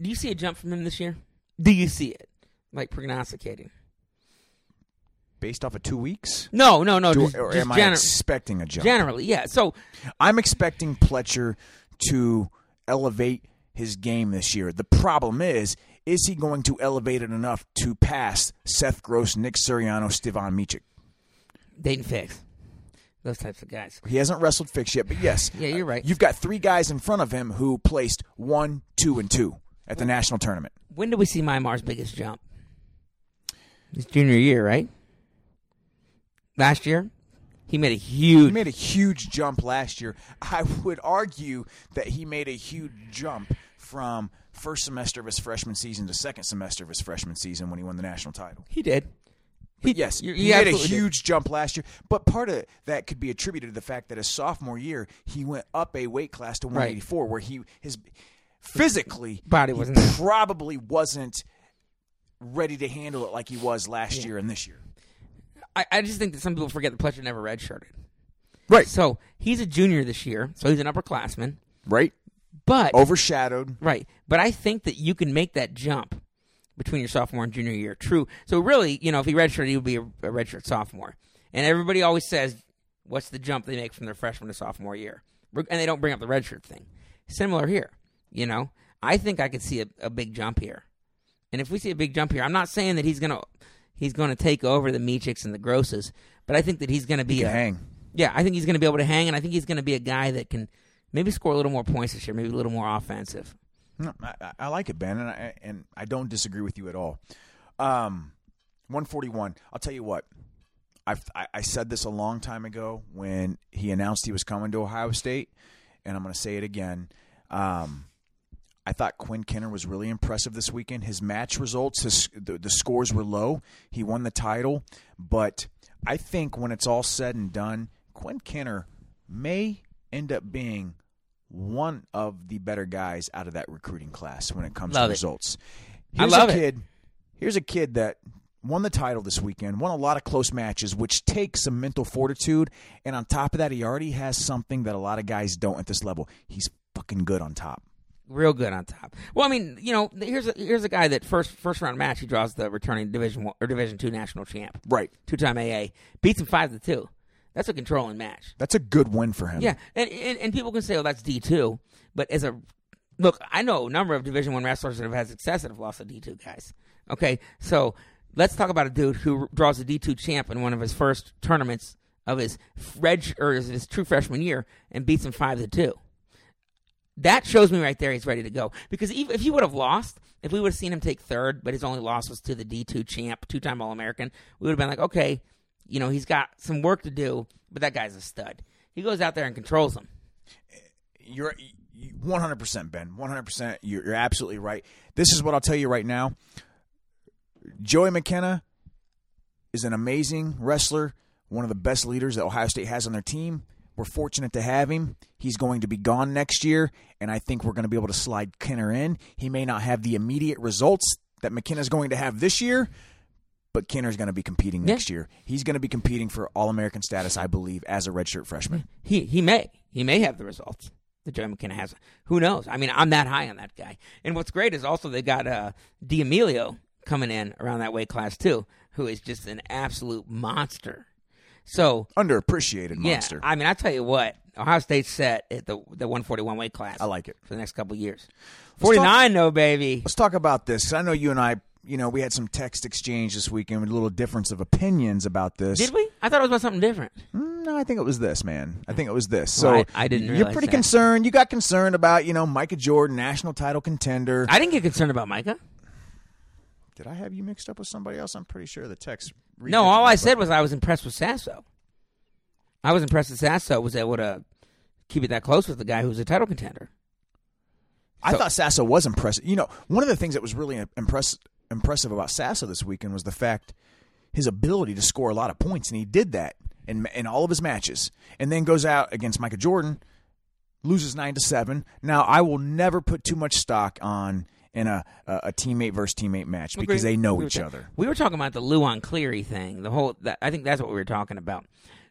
Do you see a jump from him this year? Do you see it? Like prognosticating? Based off of two weeks, No, no, no. Do- just, or just am I expecting a jump? generally, yeah. So I'm expecting Pletcher to elevate his game this year. The problem is, is he going to elevate it enough to pass Seth Gross, Nick Suriano, Stevan Micic? Daton Fix, those types of guys. He hasn't wrestled fix yet, but yes. Yeah, you're right. You've got three guys in front of him who placed one, two, and two at the national tournament. When do we see Mymar's biggest jump? His junior year, right? Last year, he made a huge. He made a huge jump last year. I would argue that he made a huge jump from first semester of his freshman season to second semester of his freshman season when he won the national title. he did. But yes, you- he made a absolutely did. huge jump last year. But part of that could be attributed to the fact that his sophomore year he went up a weight class to 184, where he his physically Body wasn't there. probably wasn't ready to handle it like he was last year and this year. I, I just think that some people forget that Pletcher never redshirted. Right. So he's a junior this year, so he's an upperclassman. Right. But Overshadowed. right, but I think that you can make that jump between your sophomore and junior year. True. So really, you know, if he redshirted, he would be a, a redshirt sophomore. And everybody always says, "What's the jump they make from their freshman to sophomore year?" And they don't bring up the redshirt thing. Similar here. You know, I think I could see a, a big jump here. And if we see a big jump here, I'm not saying that he's gonna he's gonna take over the Micics and the Grosses, but I think that he's gonna be Can a, hang. yeah, I think he's going to be able to hang, and I think he's going to be a guy that can maybe score a little more points this year, maybe a little more offensive. No, I, I- like it, Ben, and I and I don't disagree with you at all. Um, one forty one. I'll tell you what. I've, I I said this a long time ago when he announced he was coming to Ohio State, and I'm going to say it again. Um, I thought Quinn Kenner was really impressive this weekend. His match results, his the, the scores were low. He won the title, but I think when it's all said and done, Quinn Kenner may end up being one of the better guys out of that recruiting class when it comes Love to it. results. I Here's love a it. kid. Here's a kid that won the title this weekend, won a lot of close matches, which takes some mental fortitude. And on top of that, he already has something that a lot of guys don't at this level. He's fucking good on top. Real good on top. Well, I mean, you know, here's a here's a guy that first first round match he draws the returning Division one, or Division two national champ, Right. two time AA, beats him five to two. That's a controlling match. That's a good win for him. Yeah, and, and and people can say, "Oh, that's D two, but as a look, I know a number of Division One wrestlers that have had success that have lost to D two guys. Okay, so let's talk about a dude who draws a D two champ in one of his first tournaments of his reg or his, his true freshman year and beats him five to two. That shows me right there he's ready to go. Because if he would have lost, if we would have seen him take third, but his only loss was to the D two champ, two time All American, we would have been like, okay, you know, he's got some work to do, but that guy's a stud. He goes out there and controls them. You're 100% Ben. 100%. You're, you're absolutely right. This is what I'll tell you right now. Joey McKenna is an amazing wrestler, one of the best leaders that Ohio State has on their team. We're fortunate to have him. He's going to be gone next year, and I think we're going to be able to slide Kenner in. He may not have the immediate results that McKenna's going to have this year, but Kenner's going to be competing Yeah. next year. He's going to be competing for All American status, I believe, as a redshirt freshman. He he may he may have the results that Joey McKenna has. Who knows? I mean, I'm that high on that guy. And what's great is also they got uh, D'Emilio coming in around that weight class too, who is just an absolute monster. So Underappreciated yeah, monster. I mean, I tell you what, Ohio State's set at the the 141 weight class. I like it. for the next couple years. Let's 49, no baby. Let's talk about this. I know you and I, you know, we had some text exchange this weekend with a little difference of opinions about this. Did we? I thought it was about something different. Mm, No, I think it was this, man. I think it was this. Well, So I- I didn't You're pretty that. concerned. You got concerned about, you know, Micah Jordan, national title contender. I didn't get concerned about Micah. Did I have you mixed up with somebody else? I'm pretty sure the text. No, all I said was I was impressed with Sasso. I was impressed that Sasso was able to keep it that close with the guy who's a title contender. I So- thought Sasso was impressive. You know, one of the things that was really impress- impressive about Sasso this weekend was the fact his ability to score a lot of points, and he did that in in all of his matches. And then goes out against Micah Jordan, loses nine to seven. Now, I will never put too much stock on in a a, a teammate versus teammate match because they know each other. We were talking about the Luan Cleary thing. The whole that I think that's what we were talking about.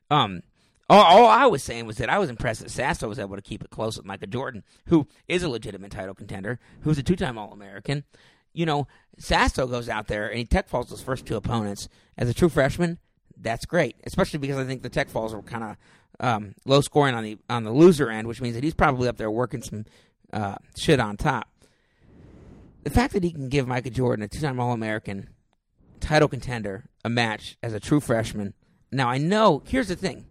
Um, all, all I was saying was that I was impressed that Sasso was able to keep it close with Micah Jordan, who is a legitimate title contender, who's a two-time All-American. You know, Sasso goes out there and he tech falls his first two opponents as a true freshman. That's great, especially because I think the tech falls were kind of um, low scoring on the on the loser end, which means that he's probably up there working some uh, shit on top. The fact that he can give Micah Jordan, a two-time All-American, title contender, a match as a true freshman. Now I know. Here's the thing.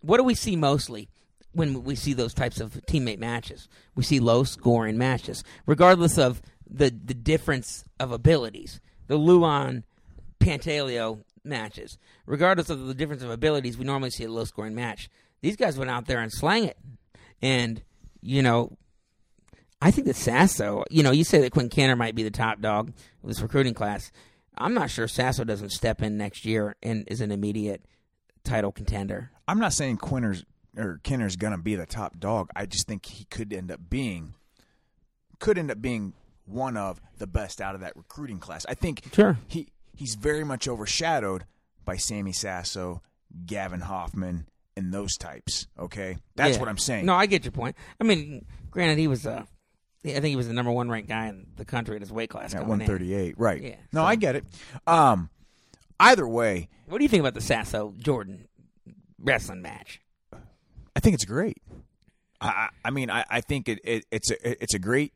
What do we see mostly when we see those types of teammate matches? We see low-scoring matches, regardless of the the difference of abilities. The Luan Pantaleo matches, regardless of the difference of abilities, we normally see a low-scoring match. These guys went out there and slang it, and you know I think that Sasso, you know, you say that Quinn Kenner might be the top dog of this recruiting class. I'm not sure Sasso doesn't step in next year and is an immediate title contender. I'm not saying Quinter's or Kenner's going to be the top dog. I just think he could end up being could end up being one of the best out of that recruiting class. I think Sure. he he's very much overshadowed by Sammy Sasso, Gavin Hoffman, and those types. Okay, that's Yeah. what I'm saying. No, I get your point. I mean, granted, he was uh, I think he was the number one ranked guy in the country in his weight class. at 138, right? Yeah, no, so- I get it. Um, either way, What do you think about the Sasso Jordan wrestling match? I think it's great. I, I I mean, I, I think it, it, it's a it's a great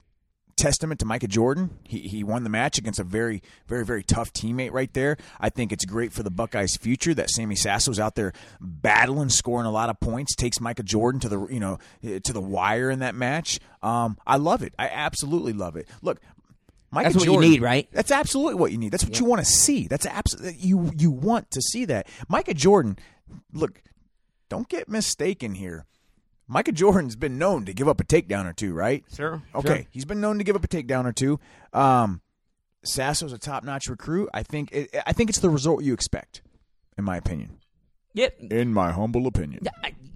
testament to Micah Jordan. He he won the match against a very very very tough teammate right there. I think it's great for the Buckeyes' future that Sammy Sasso's out there battling, scoring a lot of points, takes Micah Jordan to the you know to the wire in that match. Um, I love it. I absolutely love it. Look. Micah Jordan. That's what you need, right? That's absolutely what you need. That's what you want to see. That's absolutely you you want to see that. Micah Jordan, look, don't get mistaken here. Micah Jordan's been known to give up a takedown or two, right? Sure. Okay, he's been known to give up a takedown or two. Um, Sasso's a top-notch recruit. I think it, I think it's the result you expect, in my opinion. Yep. In my humble opinion.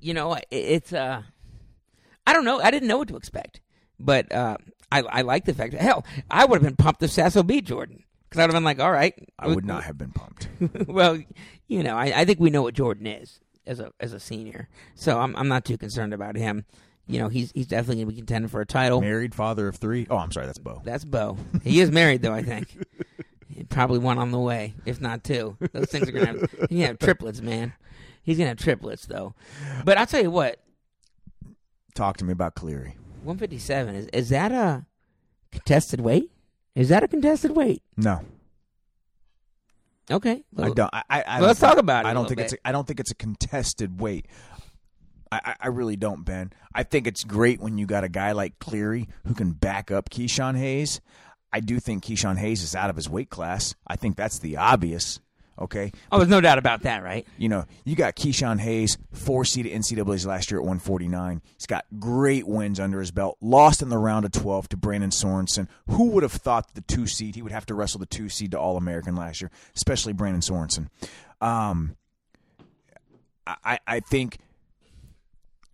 You know, it's uh, I don't know. I didn't know what to expect, but uh, I I like the fact that hell, I would have been pumped if Sasso beat Jordan because I'd have been like, all right, I would not have been pumped. (laughs) well, you know, I, I think we know what Jordan is as a as a senior, so I'm I'm not too concerned about him. You know, he's he's definitely going to be contending for a title. Married, father of three. Oh, I'm sorry, that's Bo. That's Bo. He is married though, I think. Probably one on the way, if not two. Those things are gonna have, he's gonna have triplets, man. He's gonna have triplets though. But I'll tell you what, Talk to me about Cleary. 157 is is that a contested weight? Is that a contested weight? No, Okay. I don't. I, I, I well, don't let's talk about it I don't think it's. bit. A, I don't think it's a contested weight. I, I, I really don't, Ben. I think it's great when you got a guy like Cleary who can back up Ke-Shawn Hayes. I do think Ke-Shawn Hayes is out of his weight class. I think that's the obvious. Okay, Oh, there's no doubt about that, right? you know, you got Ke-Shawn Hayes, four seed at NCAA's last year at 149. He's got great wins under his belt. Lost in the round of 12 to Brandon Sorensen. Who would have thought the two seed, he would have to wrestle the two seed to All American last year, especially Brandon Sorensen. Um, I, I think,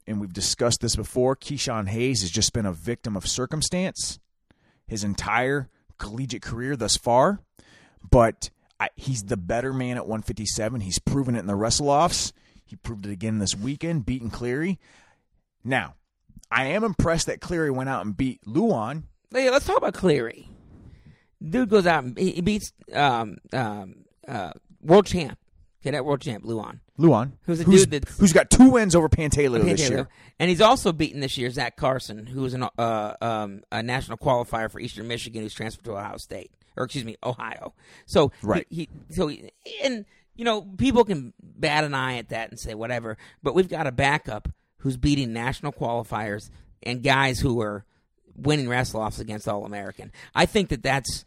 and we've discussed this before, Ke-Shawn Hayes has just been a victim of circumstance his entire collegiate career thus far. But I, he's the better man at 157. He's proven it in the wrestle offs. He proved it again this weekend, beating Cleary. Now, I am impressed that Cleary went out and beat Luan. Hey, let's talk about Cleary. Dude goes out and he beats um, um, uh, world champ. Okay, that world champ, Luan. Luan, Who's a who's, dude that's- who's got two wins over Pantaleo this year. And he's also beaten this year Zach Carson, who is an, uh, um, a national qualifier for Eastern Michigan, who's transferred to Ohio State, or excuse me, Ohio. So Right. he, he so he, and you know people can bat an eye at that and say whatever, but we've got a backup who's beating national qualifiers and guys who are winning wrestle offs against All American. I think that that's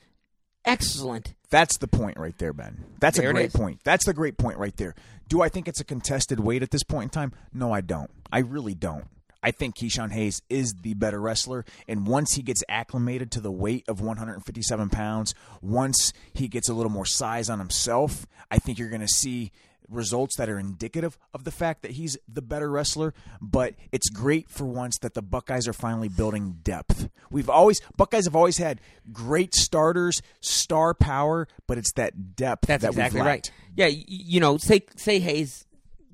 excellent. That's the point right there, Ben. That's There a great point. That's the great point right there. Do I think it's a contested weight at this point in time? No, I don't. I really don't. I think Ke-Shawn Hayes is the better wrestler, and once he gets acclimated to the weight of 157 pounds, once he gets a little more size on himself, I think you're going to see results that are indicative of the fact that he's the better wrestler. But it's great for once that the Buckeyes are finally building depth. We've always Buckeyes have always had great starters, star power, but it's that depth That's that exactly we've right. Yeah, you know, say say Hayes,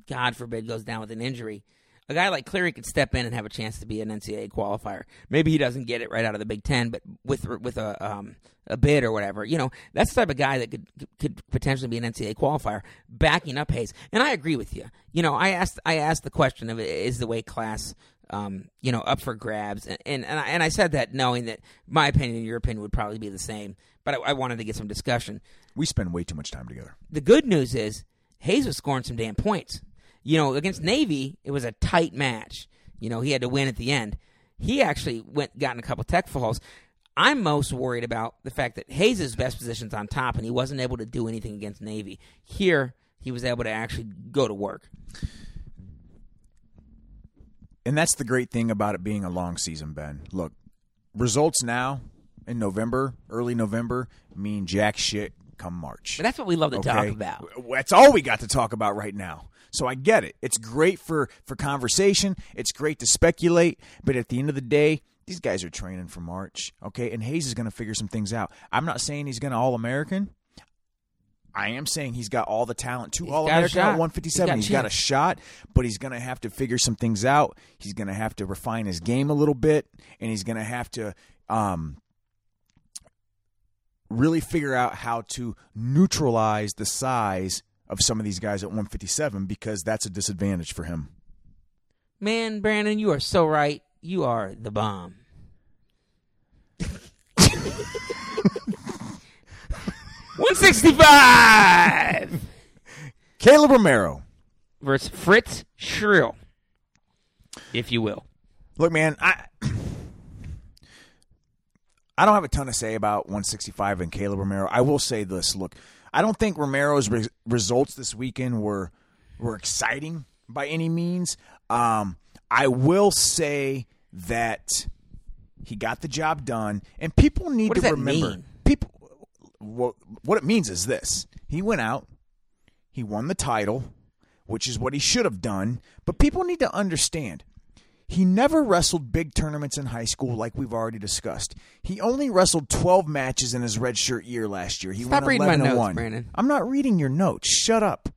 God forbid, goes down with an injury. A guy like Cleary could step in and have a chance to be an NCAA qualifier. Maybe he doesn't get it right out of the Big Ten, but with with a um, a bid or whatever, you know, that's the type of guy that could could potentially be an NCAA qualifier, backing up Hayes. And I agree with you. You know, I asked I asked the question of is the weight class um, you know, up for grabs. And and and I, and I said that knowing that my opinion and your opinion would probably be the same, but I, I wanted to get some discussion We spend way too much time together. the good news is Hayes was scoring some damn points. You know, against Navy, it was a tight match. You know, he had to win at the end. He actually went gotten a couple tech falls. I'm most worried about the fact that Hayes' best position's on top, and he wasn't able to do anything against Navy. Here, he was able to actually go to work. And that's the great thing about it being a long season, Ben. Look, results now in November, early November, mean jack shit come March. But that's what we love to talk about. That's all we got to talk about right now. So I get it. It's great for for conversation. It's great to speculate, but at the end of the day, these guys are training for March, okay? And Hayes is going to figure some things out. I'm not saying he's going to All American. I am saying he's got all the talent to All American at 157. He's got a he's got a shot, but he's going to have to figure some things out. He's going to have to refine his game a little bit, and he's going to have to um, really figure out how to neutralize the size of some of these guys at 157 because that's a disadvantage for him. Man, Brandon, you are so right. You are the bomb. (laughs) One sixty five Kaleb Romero. versus Fritz Schierl, if you will. Look, man, I I don't have a ton to say about 165 and Kaleb Romero. I will say this: look, I don't think Romero's re- results this weekend were were exciting by any means. Um, I will say that he got the job done, and people need What to remember. mean? People, what, what it means is this: he went out, he won the title, which is what he should have done. But people need to understand. He never wrestled big tournaments in high school like we've already discussed. He only wrestled 12 matches in his redshirt year last year. He Stop went reading my 11 and notes, 1. Brandon. I'm not reading your notes. Shut up.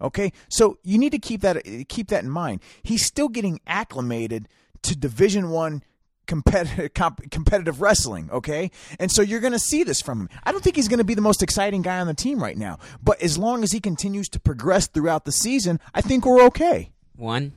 Okay? So you need to keep that keep that in mind. He's still getting acclimated to Division 1 competitive (laughs) comp, competitive wrestling, okay? And so you're going to see this from him. I don't think he's going to be the most exciting guy on the team right now, but as long as he continues to progress throughout the season, I think we're okay. One,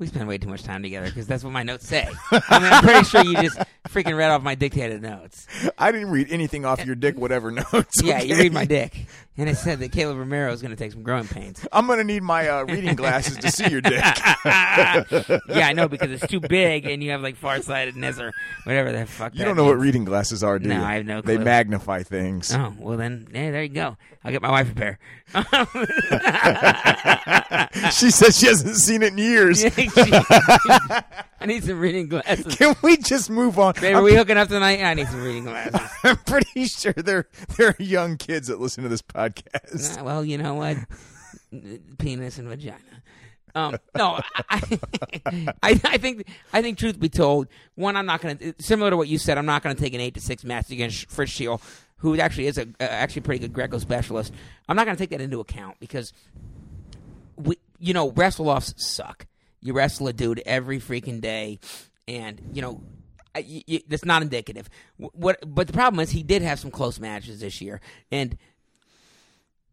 we spend way too much time together because that's what my notes say. I mean, I'm pretty sure you just freaking read off my dictated notes. I didn't read anything off your dick, whatever notes. Yeah, you read my dick, and it said that Kaleb Romero is going to take some growing pains. (laughs) I'm gonna need my uh, reading glasses to see your dick. (laughs) yeah, I know because it's too big, and you have like farsightedness or whatever the fuck. You don't know what reading glasses are, do No, you? I have no They magnify things. Oh well, then yeah, there you go. I'll get my wife a pair. (laughs) she says she hasn't seen it in years. I need some reading glasses. (laughs) Can we just move on? Babe, are we hooking up tonight? I need some reading glasses. (laughs) I'm pretty sure there there are young kids that listen to this podcast. Ah, well, you know what? Penis and vagina. Um, no, I, I, (laughs) I think I think truth be told, one, I'm not going to similar to what you said. I'm not going to take an eight to six match against Fritz Schierl, who actually is a uh, actually a pretty good Greco specialist. I'm not going to take that into account because we, you know, wrestle offs suck. You wrestle a dude every freaking day, and you know. That's not indicative. What, but the problem is he did have some close matches this year, and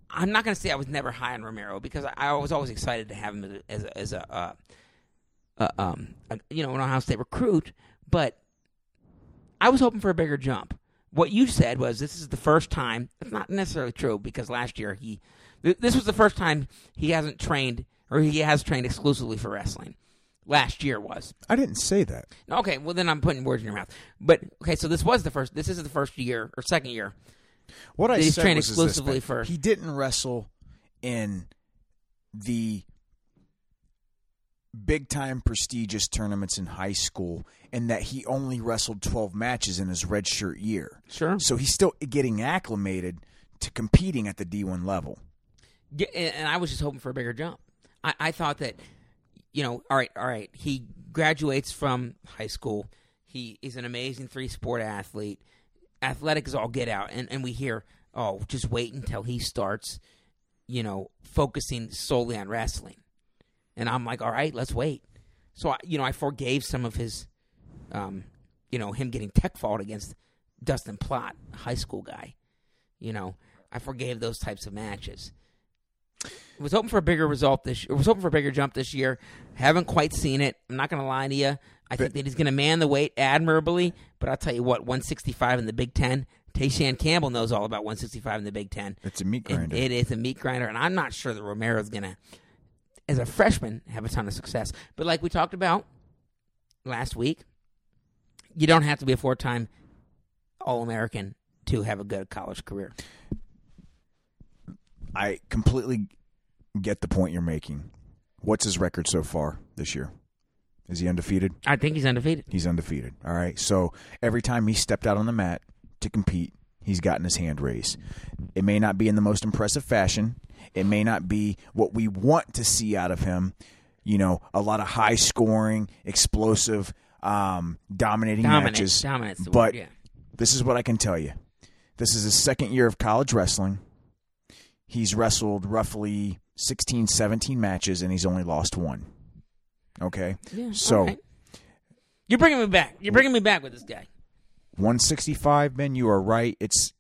I'm not going to say I was never high on Romero because I, I was always excited to have him as a, as a, uh, uh, um, a, you know, an Ohio State recruit. But I was hoping for a bigger jump. What you said was this is the first time. It's not necessarily true because last year he, th- this was the first time he hasn't trained or he has trained exclusively for wrestling. Last year was I didn't say that. okay. Well, then I'm putting words in your mouth. But okay, so this was the first. This is the first year or second year What I He's said trained was is this, exclusively for- He didn't wrestle in the big time prestigious tournaments in high school, and that he only wrestled 12 matches in his redshirt year. Sure. So he's still getting acclimated to competing at the D1 level. Yeah, and I was just hoping for a bigger jump. I, I thought that, you know, all right, all right. He graduates from high school. He is an amazing three sport athlete. Athletic is all get out, and and we hear, oh, just wait until he starts, you know, focusing solely on wrestling. And I'm like, all right, let's wait. So I, you know, I forgave some of his, um, you know, him getting tech fault against Dustin Plott, high school guy. You know, I forgave those types of matches was hoping for a bigger result this year. Was hoping for a bigger jump this year. Haven't quite seen it. I'm not going to lie to you. I think that he's going to man the weight admirably. But I'll tell you what, 165 in the Big Ten. Te'Shan Campbell knows all about 165 in the Big Ten. It's a meat grinder. it is a meat grinder, and I'm not sure that Romero's going to, as a freshman, have a ton of success. But like we talked about last week, you don't have to be a four-time All-American to have a good college career. I completely get the point you're making. What's his record so far this year? Is he undefeated? I think he's undefeated. He's undefeated. All right. So every time he stepped out on the mat to compete, he's gotten his hand raised. It may not be in the most impressive fashion. It may not be what we want to see out of him. You know, a lot of high scoring, explosive, um, dominating Dominant. matches. Dominant's the but word, yeah. this is what I can tell you. This is his second year of college wrestling. he's wrestled roughly 16, 17 matches, and he's only lost one. Okay, Yeah. so right. you're bringing me back. You're bringing me back with this guy. 165, Ben, you are right. It's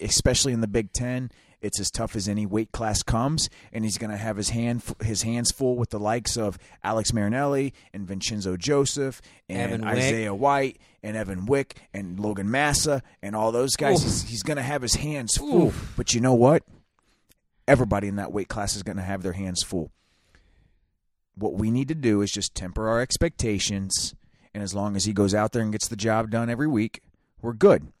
especially in the Big Ten. It's as tough as any weight class comes, and he's going to have his hand his hands full with the likes of Alex Marinelli and Vincenzo Joseph and Isaiah White and Evan Wick and Logan Massa and all those guys. Oof. He's, he's going to have his hands full. Oof. But you know what? Everybody in that weight class is going to have their hands full. What we need to do is just temper our expectations, and as long as he goes out there and gets the job done every week, we're good.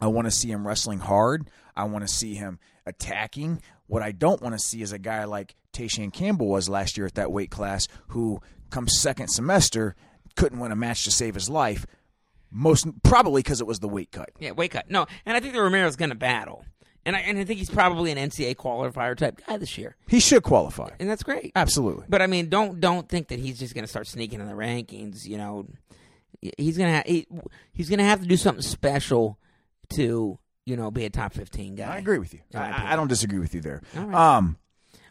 I want to see him wrestling hard. I want to see him attacking. What I don't want to see is a guy like Te'Shan Campbell was last year at that weight class, who comes second semester couldn't win a match to save his life. Most probably because it was the weight cut. Yeah, weight cut. No, and I think that Romero's going to battle, and I and I think he's probably an NCAA qualifier type guy this year, He should qualify. and that's great. Absolutely. But I mean, don't don't think that he's just going to start sneaking in the rankings. You know, he's gonna ha- he, he's gonna have to do something special to you know be a top fifteen guy. I agree with you. I. I don't disagree with you there. Right. Um,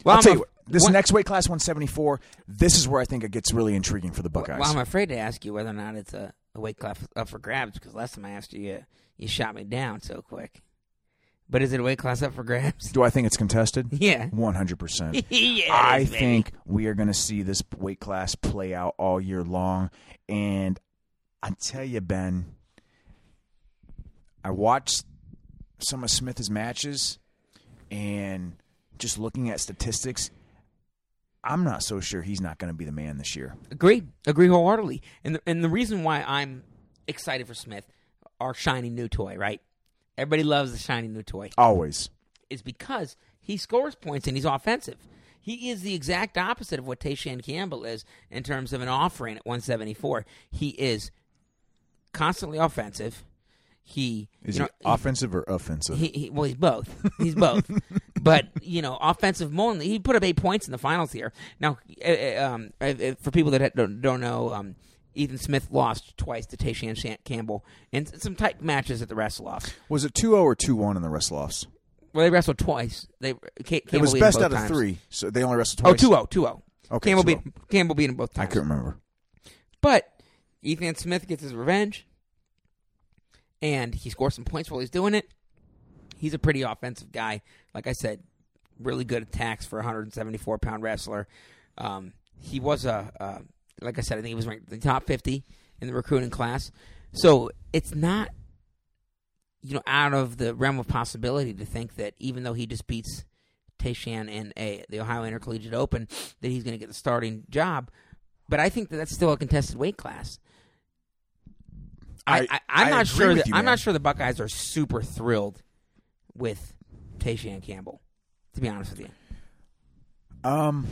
Well, I'll I'm tell a- you what. This one- next weight class, 174. This is where I think it gets really intriguing for the Buckeyes. Well, I'm afraid to ask you whether or not it's a, a weight class up for grabs because last time I asked you, you, you shot me down so quick. But is it a weight class up for grabs? Do I think it's contested? (laughs) Yeah. 100%. (laughs) yeah, I baby. think we are going to see this weight class play out all year long. And I tell you, Ben, I watched some of Smith's matches and just looking at statistics, I'm not so sure he's not going to be the man this year. Agree. Agree wholeheartedly. And the, and the reason why I'm excited for Smith, our shiny new toy, right? Everybody loves the shiny new toy. Always. It's because he scores points and he's offensive. He is the exact opposite of what Te'Shan Campbell is in terms of an offering at 174. He is constantly offensive. He Is you he know, offensive or offensive? He, he well, he's both. He's both. (laughs) but you know, offensive only. He put up eight points in the finals here. Now, uh, uh, um, uh, for people that don't, don't know, um, Ethan Smith lost twice to Te'Shan Shan- Campbell in some tight matches at the wrestle offs. Was it 2 0 or 2 1 in the wrestle offs? Well, they wrestled twice. They Campbell It was best out of times. three, so they only wrestled Oh, twice. 2-0, 2-0. Okay, Campbell 2-0. beat Campbell beat him both times. I couldn't remember. But Ethan Smith gets his revenge, and he scores some points while he's doing it. He's a pretty offensive guy. Like I said, really good attacks for a 174 pound wrestler. Um, he was a, uh, like I said, I think he was ranked the top 50 in the recruiting class. So it's not, you know, out of the realm of possibility to think that even though he just beats Te'Shan in a the Ohio Intercollegiate Open, that he's going to get the starting job. But I think that that's still a contested weight class. I, I- am not sure that you, I'm not sure the Buckeyes are super thrilled with Te'Shan Campbell. To be honest with you, Um,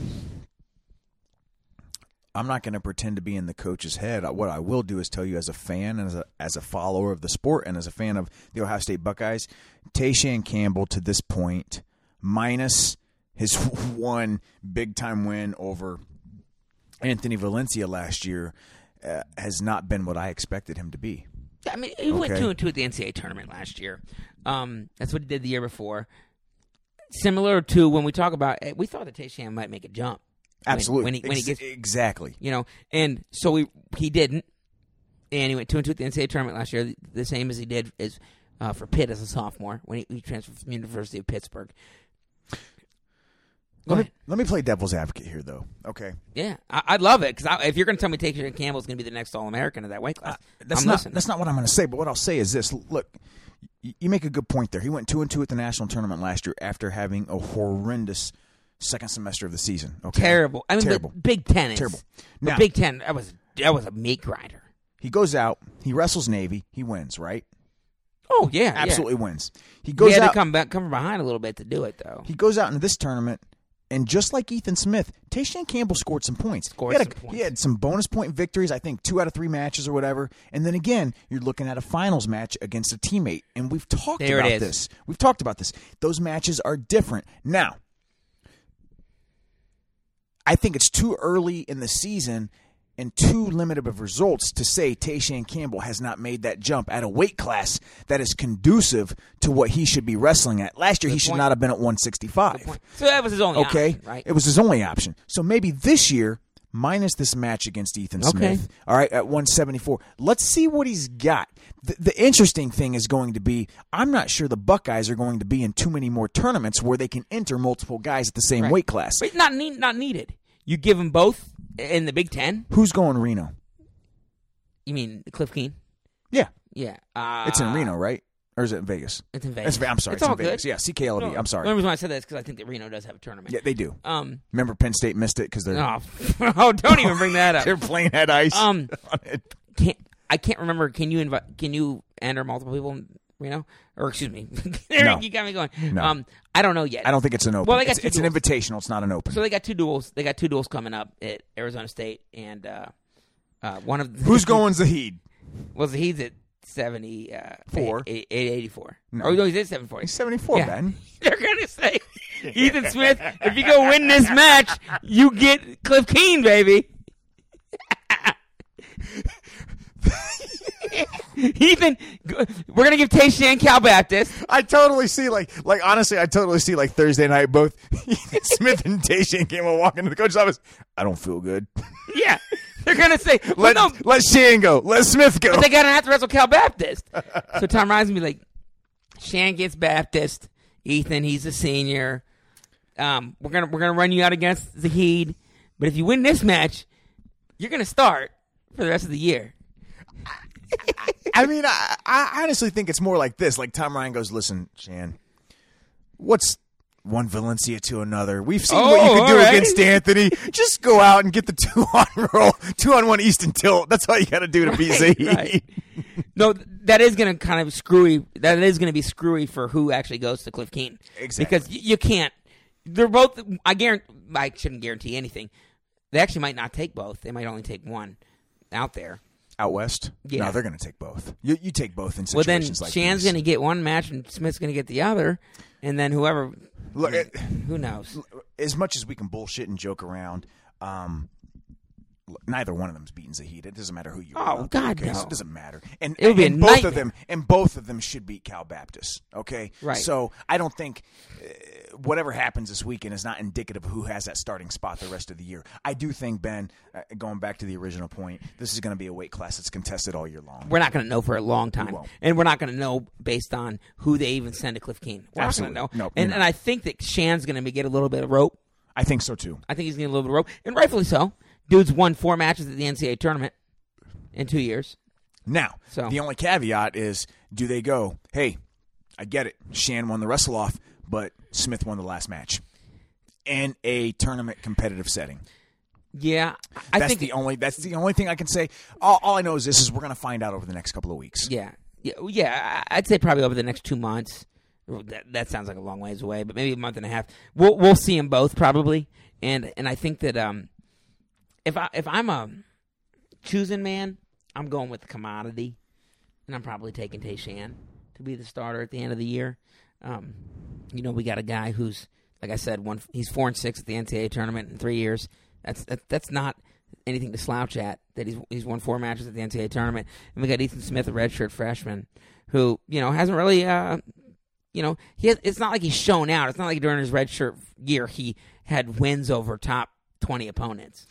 I'm not going to pretend to be in the coach's head. What I will do is tell you, as a fan and as a as a follower of the sport and as a fan of the Ohio State Buckeyes, Te'Shan Campbell to this point, minus his (laughs) one big time win over Anthony Valencia last year, uh, has not been what I expected him to be. I mean, he went two and two at the NCAA tournament last year. Um, that's what he did the year before. Similar to when we talk about, eh, we thought that Te'Shan might make a jump. When- Absolutely, when he when he gets exactly. you know, and so we he didn't, and he went two and two at the NCAA tournament last year, the, the same as he did as uh, for Pitt as a sophomore when he, he transferred from the University of Pittsburgh. Go Let me, let me play devil's advocate here, though. Okay, Yeah, I, I'd love it because if you're going to tell me Te'Shan Campbell's going to be the next All American of that weight class, that's I'm not listening. that's not what I'm going to say. But what I'll say is this: Look, you make a good point there. He went two and two at the national tournament last year after having a horrendous second semester of the season. Okay, terrible. I mean, terrible. Big Ten is Terrible. The Big Ten that was that was a meat grinder. He goes out, he wrestles Navy, he wins, right? Oh yeah, Absolutely wins. He goes He had out. to come back, come from behind a little bit to do it though. He goes out into this tournament, and just like Ethan Smith, Te'Shan Campbell scored some points. Scored he, had some a- points. he had some bonus point victories, I think two out of three matches or whatever. And then again, you're looking at a finals match against a teammate. And we've talked There about this. We've talked about this. Those matches are different. Now, I think it's too early in the season and too limited of results to say Te'Shan Campbell has not made that jump at a weight class that is conducive to what he should be wrestling at. Last year, he should point. not have been at 165. So that was his only Okay, option, right? it was his only option. So maybe this year, minus this match against Ethan Okay. Smith, all right, at 174. Let's see what he's got. The, the interesting thing is going to be, I'm not sure the Buckeyes are going to be in too many more tournaments where they can enter multiple guys at the same Right. weight class. But not need, not needed. You give them both in the Big Ten. Who's going Reno? You mean Cliff Keen? Yeah, Yeah, uh, it's in Reno, right? Or is it in Vegas? It's in Vegas. It's, I'm sorry, It's it's, all in Vegas. good. Yeah, CKLV. No, I'm The sorry. only reason why I said that is because I think that Reno does have a tournament. Yeah, they do. Um. Remember, Penn State missed it because they're Oh, (laughs) oh, don't even bring that up. (laughs) they're playing at ice. Um, (laughs) can't I can't remember. Can you invite? Can you enter multiple people in Reno? Or excuse me, Eric, No. you got me going. No. Um, I don't know yet. I don't think it's an open. Well, they got it's it's an invitational. It's not an open. So they got two duels. They got two duels coming up at Arizona State, and uh, uh, one of Who's going Zahid? Well, he's at seventy uh, Four. eight eighty four. Oh no, he's at seven forty. He's 74, Yeah. Ben. (laughs) They're gonna say, (laughs) Ethan Smith, if you go win this match, you get Cliff Keen, baby. (laughs) Ethan, go- we're gonna give Te'Shan Cal Baptist. I totally see like like honestly, I totally see like Thursday night both Smith and Te'Shan came and walk into the coach's office. I don't feel good. Yeah, they're gonna say, Let no, let Shan go. Let Smith go. but they gotta have to wrestle Cal Baptist. (laughs) so Tom Ryan's gonna be like, Shan gets Baptist. Ethan, he's a senior. Um, we're gonna we're gonna run you out against Zahid, but if you win this match, you're gonna start for the rest of the year. I mean, I, I honestly think it's more like this. Like Tom Ryan goes, "Listen, Shan, what's one Valencia to another? We've seen what you Oh, can do right. against Anthony. (laughs) Just go out and get the two on roll, two on one Easton tilt. That's all you got to do to beat Right, Zahid. right. No, that is going to kind of screwy. That is going to be screwy for who actually goes to Cliff Keen. Exactly. Because y- you can't. They're both. I guarantee. I shouldn't guarantee anything. They actually might not take both. They might only take one out there. Out west, Yeah. no, they're going to take both. You, you take both in Well, situations then like Shan's going to get one match and Smith's going to get the other, and then whoever. Look, it- Who knows? as much as we can bullshit and joke around, um, neither one of them's beating Zahid. It doesn't matter who you. Are. Oh, are. God, okay? no. So it doesn't matter. And It would be and both nightmare. of them, and both of them should beat Cal Baptist. Okay, Right. So I don't think. Uh, Whatever happens this weekend is not indicative of who has that starting spot the rest of the year. I do think Ben, uh, going back to the original point, this is going to be a weight class that's contested all year long. We're not going to know for a long time, won't. and we're not going to know based on who they even send to Cliff Keen. We're Absolutely. not going to know. No, and, and I think that Shan's going to get a little bit of rope. I think so too. I think he's getting a little bit of rope, and rightfully so. Dude's won four matches at the NCAA tournament in two years. Now, So- the only caveat is do they go, hey, I get it. Shan won the wrestle off, but Smith won the last match in a tournament competitive setting. Yeah, I That's think. the only that's the only thing I can say. All, all I know is this is we're going to find out over the next couple of weeks. yeah, yeah, yeah. I'd say probably over the next two months. That, that sounds like a long ways away, but maybe a month and a half. We'll we'll see them both probably, and and I think that um, if I if I'm a choosing man, I'm going with the commodity, and I'm probably taking Te'Shan to be the starter at the end of the year. Um, you know, we got a guy who's like I said, one he's four and six at the NCAA tournament in three years. That's that, that's not anything to slouch at. That he's he's won four matches at the NCAA tournament, and we got Ethan Smith, a redshirt freshman, who you know hasn't really. Uh, you know, he has, it's not like he's shown out. It's not like during his redshirt year he had wins over top twenty opponents.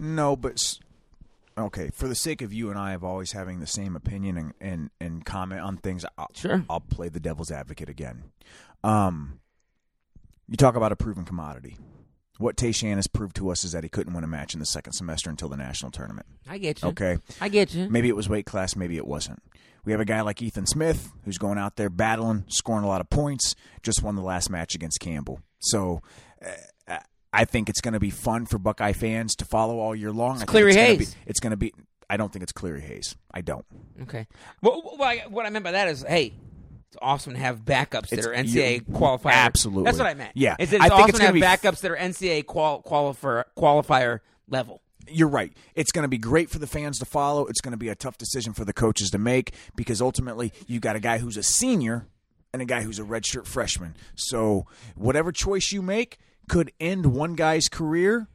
No, but okay. For the sake of you and I of always having the same opinion and and, and comment on things, I'll, Sure. I'll play the devil's advocate again. Um, you talk about a proven commodity. What Te'Shan has proved to us is that he couldn't win a match in the second semester until the national tournament. I get you. Okay, I get you. maybe it was weight class, maybe it wasn't. We have a guy like Ethan Smith who's going out there battling, scoring a lot of points. Just won the last match against Campbell. So. Uh, I think it's going to be fun for Buckeye fans to follow all year long. I think Cleary it's gonna Hayes. be- it's going to be. I don't think it's Cleary Hayes. I don't. Okay. Well, well I, what I meant by that is, hey, it's awesome to have backups that It's- are NCAA qualifier. absolutely. That's what I meant. Yeah. It's, it's I think it's to have be backups that are NCAA qual, qualifier qualifier level. You're right. It's going to be great for the fans to follow. It's going to be a tough decision for the coaches to make because ultimately you got a guy who's a senior and a guy who's a redshirt freshman. So whatever choice you make could end one guy's career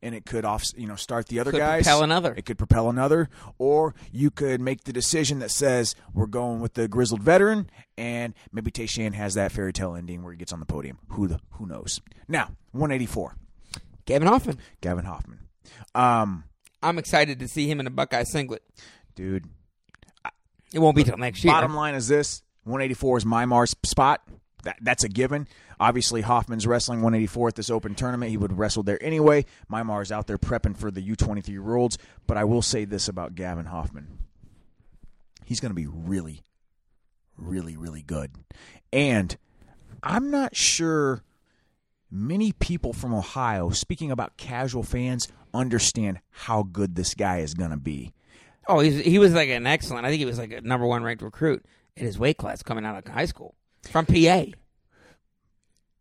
and it could off, you know, start the other Could guys. propel another. It could propel another, or you could make the decision that says we're going with the grizzled veteran, and maybe Te'Shan has that fairy tale ending where he gets on the podium. Who the who knows? Now, 184, Gavin Hoffman. Gavin Hoffman. Um, I'm excited to see him in a Buckeye singlet. dude, It won't be till next year. Bottom line is this: 184 is Mymar's spot. That, that's a given. Obviously, Hoffman's wrestling 184 at this open tournament. He would wrestle there anyway. Mymar is out there prepping for the U23 Worlds. But I will say this about Gavin Hoffman: he's going to be really, really, really good. And I'm not sure many people from Ohio, speaking about casual fans, understand how good this guy is going to be. Oh, he was like an excellent. I think he was like a number one ranked recruit in his weight class coming out of high school from PA.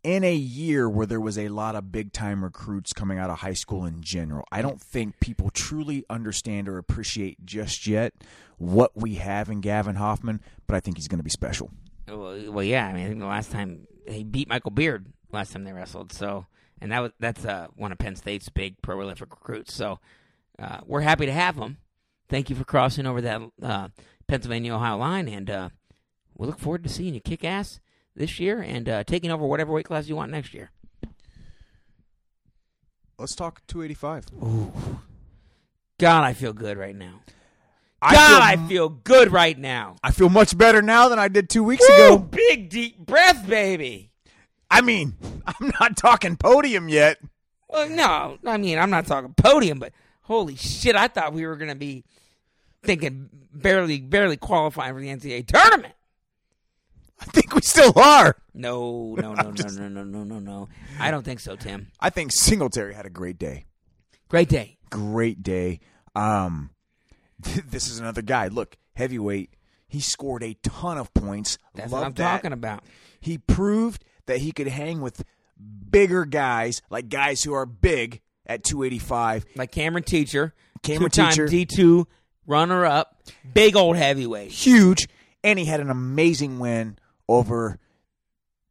in a year where there was a lot of big time recruits coming out of high school in general, I don't think people truly understand or appreciate just yet what we have in Gavin Hoffman, but I think he's going to be special. Well, well, yeah. I mean, I think the last time he beat Michael Beard last time they wrestled. So, and that was that's uh, one of Penn State's big pro Olympic recruits. So, uh, we're happy to have him. Thank you for crossing over that uh, Pennsylvania Ohio line, and uh, we look forward to seeing you kick ass this year and uh, taking over whatever weight class you want next year. Let's talk 285. God, I feel good right now. I God, feel, I feel good right now. I feel much better now than I did two weeks Woo, ago. big deep breath, baby. I mean, (laughs) I'm not talking podium yet. Well, no, I mean I'm not talking podium, but holy shit, I thought we were gonna be thinking barely, barely qualifying for the NCAA tournament. I think we still are. No, no, no, no, just... no, no, no, no, no. I don't think so, Tim. I think Singletary had a great day. Great day. Great day. Um, this is another guy. Look, heavyweight. He scored a ton of points. That's Love what I'm that. talking about. He proved that he could hang with bigger guys, like guys who are big at 285. Like Cameron Teacher. Cameron Teacher. D2 runner up. Big old heavyweight. Huge. And he had an amazing win over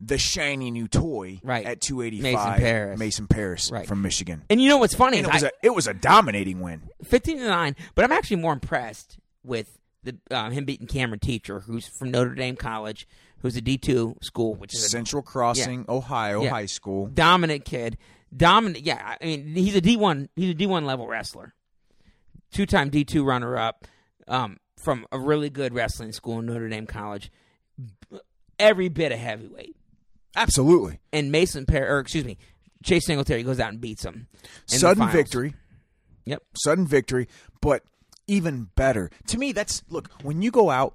the shiny new toy Right. at 285. Mason Parris. Mason Parris Right. from Michigan. And you know what's funny? And is it was, I- a, it was a dominating win. 15 to 9 but i'm actually more impressed with the um, him beating cameron teacher who's from notre dame college who's a d2 school which is a Central Crossing, Ohio Yeah. High School. dominant kid dominant yeah i mean he's a d1 he's a d1 level wrestler two-time d2 runner-up um, from a really good wrestling school in notre dame college every bit of heavyweight Absolutely. and mason Par- or excuse me chase singletary goes out and beats him Sudden victory. yep sudden victory, but even better. To me, that's look, when you go out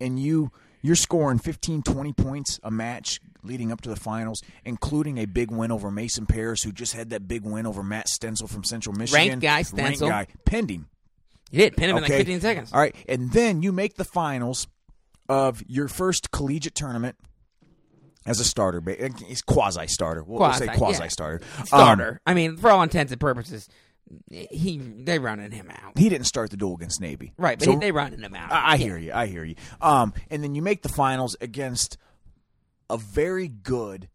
and you you're scoring 15 20 points a match leading up to the finals, including a big win over Mason Parris who just had that big win over Matt Stencel from Central Michigan. guy, Stencel. Ranked guy, pinned him. he did pin him in like 15 seconds All right, and then you make the finals of your first collegiate tournament as a starter, he's quasi starter. We'll, we'll say Quasi, yeah. starter. starter. I mean, for all intents and purposes, he they running him out. he didn't start the duel against Navy, Right, but So- he, they running him out. I, I Yeah. hear you. I hear you. Um, and then you make the finals against a very good,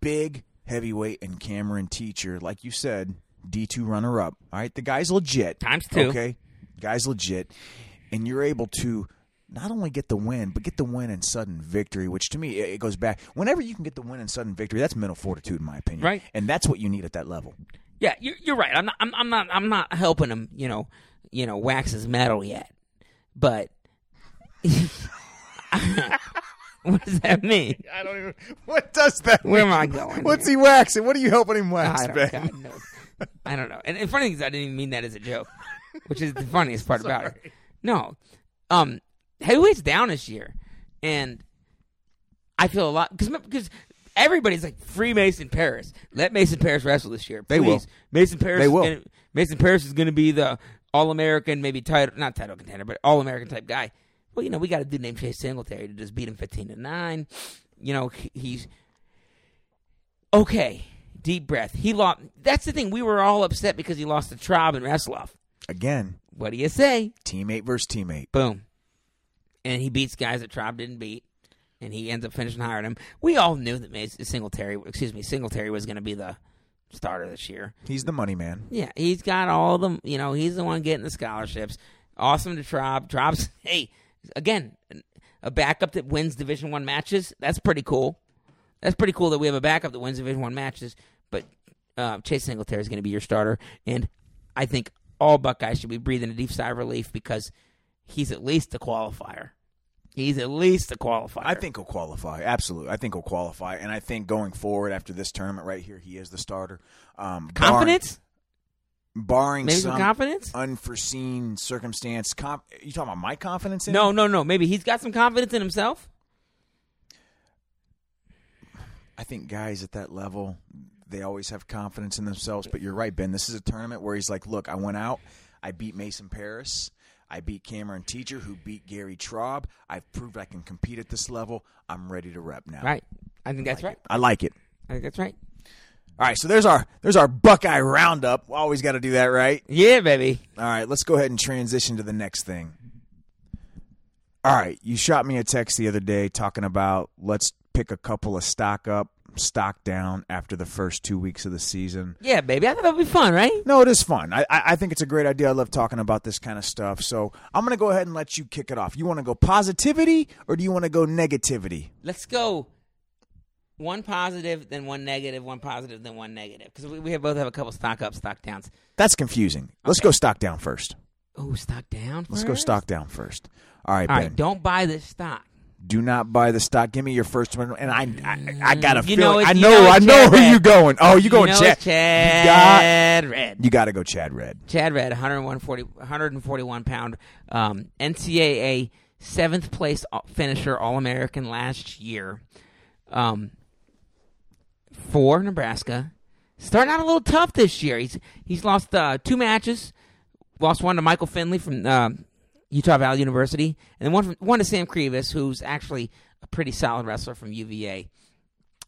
big heavyweight and Cameron teacher, like you said, D two runner up. All right, the guy's legit. Times two. Okay, guy's legit, and you're able to not only get the win, but get the win in sudden victory. Which to me, it it goes back. Whenever you can get the win in sudden victory, that's mental fortitude, in my opinion. Right. and that's what you need at that level. Yeah, you're, you're right. I'm not. I'm, I'm not. I'm not helping him. You know. You know, wax his metal yet. But (laughs) what does that mean? (laughs) I don't even. What does that? Where am I going? What's he waxing? What are you helping him wax, I don't, Ben? God knows. I don't know. And the funny thing is, I didn't even mean that as a joke, which is the funniest part about it. (laughs) No, um, heavyweight's down this year, and I feel a lot because because everybody's like free Mason Parris. Let Mason Parris wrestle this year. They please. will. Mason Parris. They is will. Gonna, Mason Parris is going to be the All American, maybe title, not title contender, but All American type guy. Well, you know, we got a dude named Chase Singletary to just beat him fifteen to nine. You know, he- he's okay. Deep breath. He lost. That's the thing. We were all upset because he lost to Traub and Wrestloff. Again, What do you say? teammate versus teammate. Boom. And he beats guys that Traub didn't beat, and he ends up finishing higher than him. We all knew that Mason Singletary, excuse me, Singletary was going to be the starter this year. He's the money man. Yeah, he's got all the you know he's the one getting the scholarships. Awesome to Traub. Traub's (laughs) hey again a backup that wins Division One matches. That's pretty cool. That's pretty cool that we have a backup that wins Division One matches. But uh, Chase Singletary is going to be your starter, and I think all Buckeyes should be breathing a deep sigh of relief because he's at least a qualifier. He's at least a qualifier. I think he'll qualify. Absolutely, I think he'll qualify, and I think going forward after this tournament right here, he is the starter. Um, confidence. barring, barring Maybe some some confidence. unforeseen circumstance. Comp- you talking about my confidence? In No, him? no, no. Maybe he's got some confidence in himself. I think guys at that level, they always have confidence in themselves. But you're right, Ben. This is a tournament where he's like, "Look, I went out, I beat Mason Parris." I beat Cameron Teacher, who beat Gary Traub. I've proved I can compete at this level. I'm ready to rep now. Right. I think that's right. I like it. I think that's right. All right, so there's our there's our Buckeye roundup. Always got to do that, right? Yeah, baby. All right, let's go ahead and transition to the next thing. All right, you shot me a text the other day talking about let's pick a couple of stock up, stock down after the first two weeks of the season. Yeah, baby. I thought that would be fun, right? No, it is fun. I, I think it's a great idea. I love talking about this kind of stuff. So I'm going to go ahead and let you kick it off. You want to go positivity or do you want to go negativity? Let's go. One positive, then one. One positive, then one negative. Because we, we have both have a couple stock up, stock downs. That's confusing. Let's go stock down first. Oh, stock down. Let's go stock down first. All right, All Ben. right, don't buy this stock. Do not buy the stock. Give me your first one, and I I, I got a You feeling. know I know, know I know who Red. you going. Oh, you going you know Chad? Chad You got Red. you got to go Chad Red. Chad Red, 140, 141 pound um, NCAA seventh place finisher, All American last year um, for Nebraska. Starting out a little tough this year. He's he's lost uh, two matches. Lost one to Michael Finley from uh, Utah Valley University, and then one from, one to Sam Krivus, who's actually a pretty solid wrestler from UVA.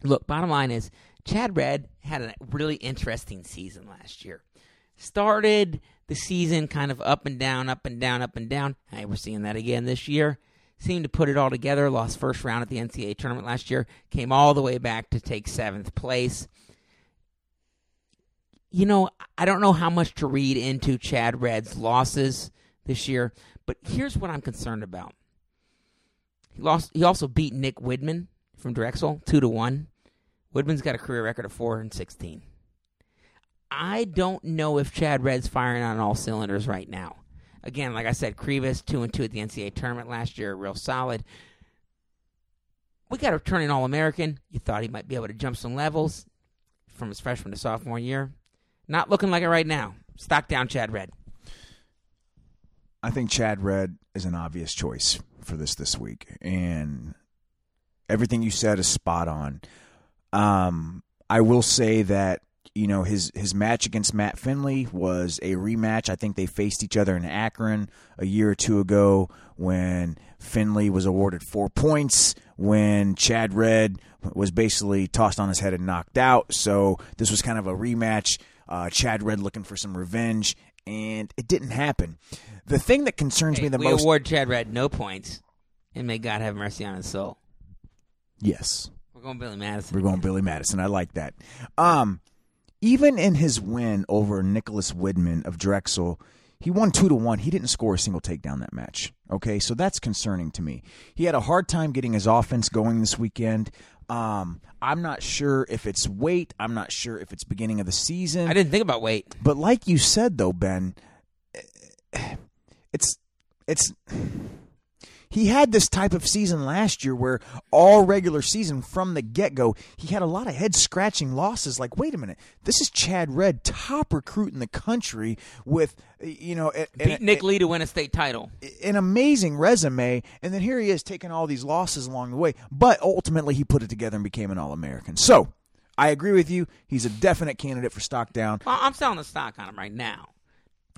Look, bottom line is Chad Red had a really interesting season last year. Started the season kind of up and down, up and down, up and down. Hey, we're seeing that again this year. Seemed to put it all together. Lost first round at the NCAA tournament last year. Came all the way back to take seventh place. You know, I don't know how much to read into Chad Red's losses this year, but here's what I'm concerned about. He lost. He also beat Nick Widman from Drexel two to one. Woodman's got a career record of four and sixteen. I don't know if Chad Red's firing on all cylinders right now. Again, like I said, Krivus two and two at the NCAA tournament last year, real solid. We got a returning All American. You thought he might be able to jump some levels from his freshman to sophomore year. Not looking like it right now. Stock down, Chad Red. I think Chad Red is an obvious choice for this this week, and everything you said is spot on. Um, I will say that you know his his match against Matt Findlay was a rematch. I think they faced each other in Akron a year or two ago when Findlay was awarded four points when Chad Red was basically tossed on his head and knocked out. So this was kind of a rematch. Uh, Chad Red looking for some revenge, and it didn't happen. The thing that concerns me the we most, award Chad Red no points, and may God have mercy on his soul. yes, We're going Billy Madison. We're going Billy Madison. I like that. Um, even in his win over Nicholas Widman of Drexel, he won two to one. He didn't score a single takedown that match. Okay, so that's concerning to me. He had a hard time getting his offense going this weekend. Um, I'm not sure if it's weight. I'm not sure if it's beginning of the season. I didn't think about weight. But like you said though, Ben, it's it's he had this type of season last year where all regular season from the get go, he had a lot of head scratching losses. Like, wait a minute, this is Chad Red, top recruit in the country with you know a- Beat an- Nick Lee to win a state title. an amazing resume, and then here he is taking all these losses along the way. But ultimately, he put it together and became an All American. So. I agree with you. He's a definite candidate for stock down. Well, I'm selling the stock on him right now.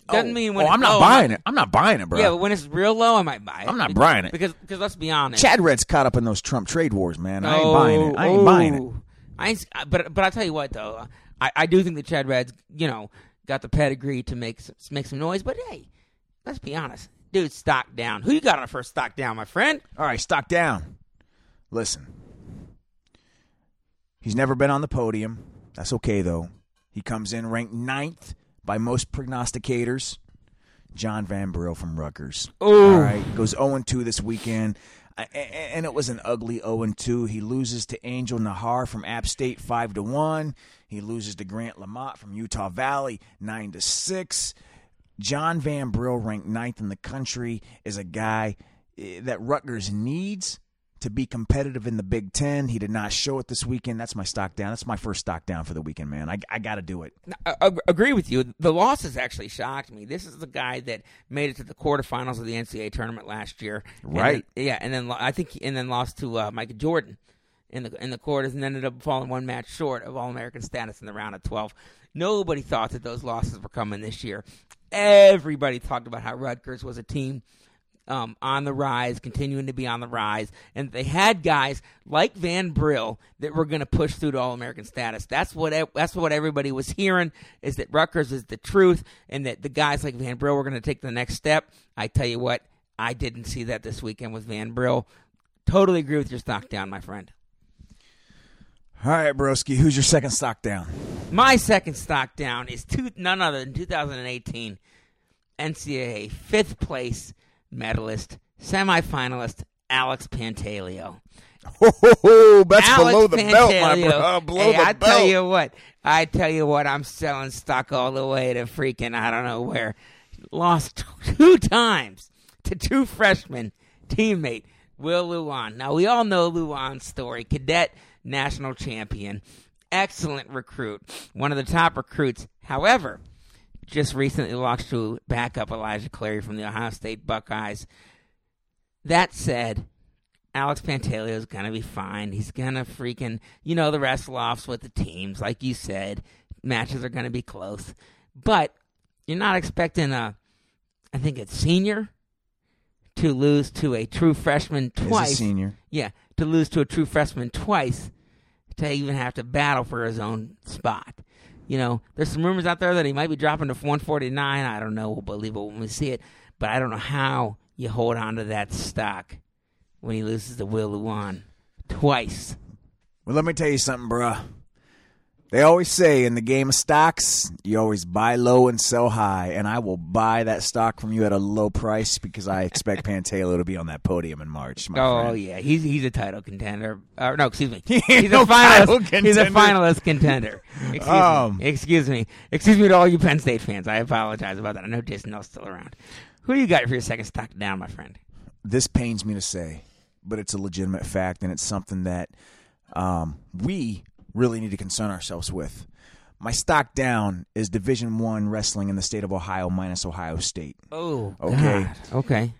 Doesn't oh, mean when oh, I'm not low, buying I- it. I'm not buying it, bro. Yeah, but when it's real low, I might buy it. I'm not Because- buying it. because because let's be honest. Chad Red's caught up in those Trump trade wars, man. I ain't Oh, buying it. I ain't oh. buying it. oh. I ain't, but but I tell you what though, I, I do think that Chad Red's you know got the pedigree to make some, make some noise. But hey, let's be honest, dude, stock down. Who you got on the first stock down, my friend? All right, stock down. Listen, he's never been on the podium. That's okay though. He comes in ranked ninth by most prognosticators. John Van Brill from Rutgers. Ooh. All right, goes 0 2 this weekend. A- And it was an ugly 0 2. He loses to Angel Nahar from App State 5 to 1. He loses to Grant Lamont from Utah Valley 9 to 6. John Van Brill, ranked ninth in the country, is a guy eh, that Rutgers needs to be competitive in the Big Ten. He did not show it this weekend. That's my stock down. That's my first stock down for the weekend, man. I, I got to do it. I, agree with you. The losses actually shocked me. This is the guy that made it to the quarterfinals of the NCAA tournament last year, Right. then- yeah, and then I think, and then lost to uh, Micah Jordan in the in the quarters, and ended up falling one match short of All American status in the round of twelve. Nobody thought that those losses were coming this year. Everybody talked about how Rutgers was a team um, on the rise, continuing to be on the rise, and they had guys like Van Brill that were going to push through to All American status. That's what that's what everybody was hearing is that Rutgers is the truth, and that the guys like Van Brill were going to take the next step. I tell you what, I didn't see that this weekend with Van Brill. Totally agree with your stock down, my friend. All right, broski. Who's your second stock down? My second stock down is two, none other than 2018 NCAA fifth place medalist, semifinalist Alex Pantaleo. Ho, that's Alex below the belt, my Pantaleo. bro. Uh, below hey, the I belt. tell you what, I tell you what, I'm selling stock all the way to freaking I don't know where. Lost two times to two freshmen teammate Will Lewan. Now we all know Lewan's story. Cadet national champion, excellent recruit, one of the top recruits. However, just recently lost to backup Elijah Cleary from the Ohio State Buckeyes. That said, Alex Pantaleo is gonna be fine. He's gonna freaking, you know, the wrestle offs with the teams, like you said. Matches are gonna be close, but you're not expecting a, I think it's senior, to lose to a true freshman twice. senior. Yeah, to lose to a true freshman twice, to even have to battle for his own spot. You know, there's some rumors out there that he might be dropping to 149. I don't know. We'll believe it when we see it. But I don't know how you hold on to that stock when he loses to Will Lewan twice. Well, let me tell you something, bruh. They always say in the game of stocks, you always buy low and sell high, and I will buy that stock from you at a low price because I expect (laughs) Pantaleo to be on that podium in March. My Oh friend. yeah, he's he's a title contender. Uh, no, excuse me, (laughs) he's a no title finalist. He's a finalist contender. Excuse Um. me. Excuse me. Excuse me to all you Penn State fans. I apologize about that. I know Jason Nolf's still around. Who do you got for your second stock down, my friend? This pains me to say, but it's a legitimate fact, and it's something that um, we really need to concern ourselves with. My stock down is Division One wrestling in the state of Ohio minus Ohio State. Oh, Okay. God. okay.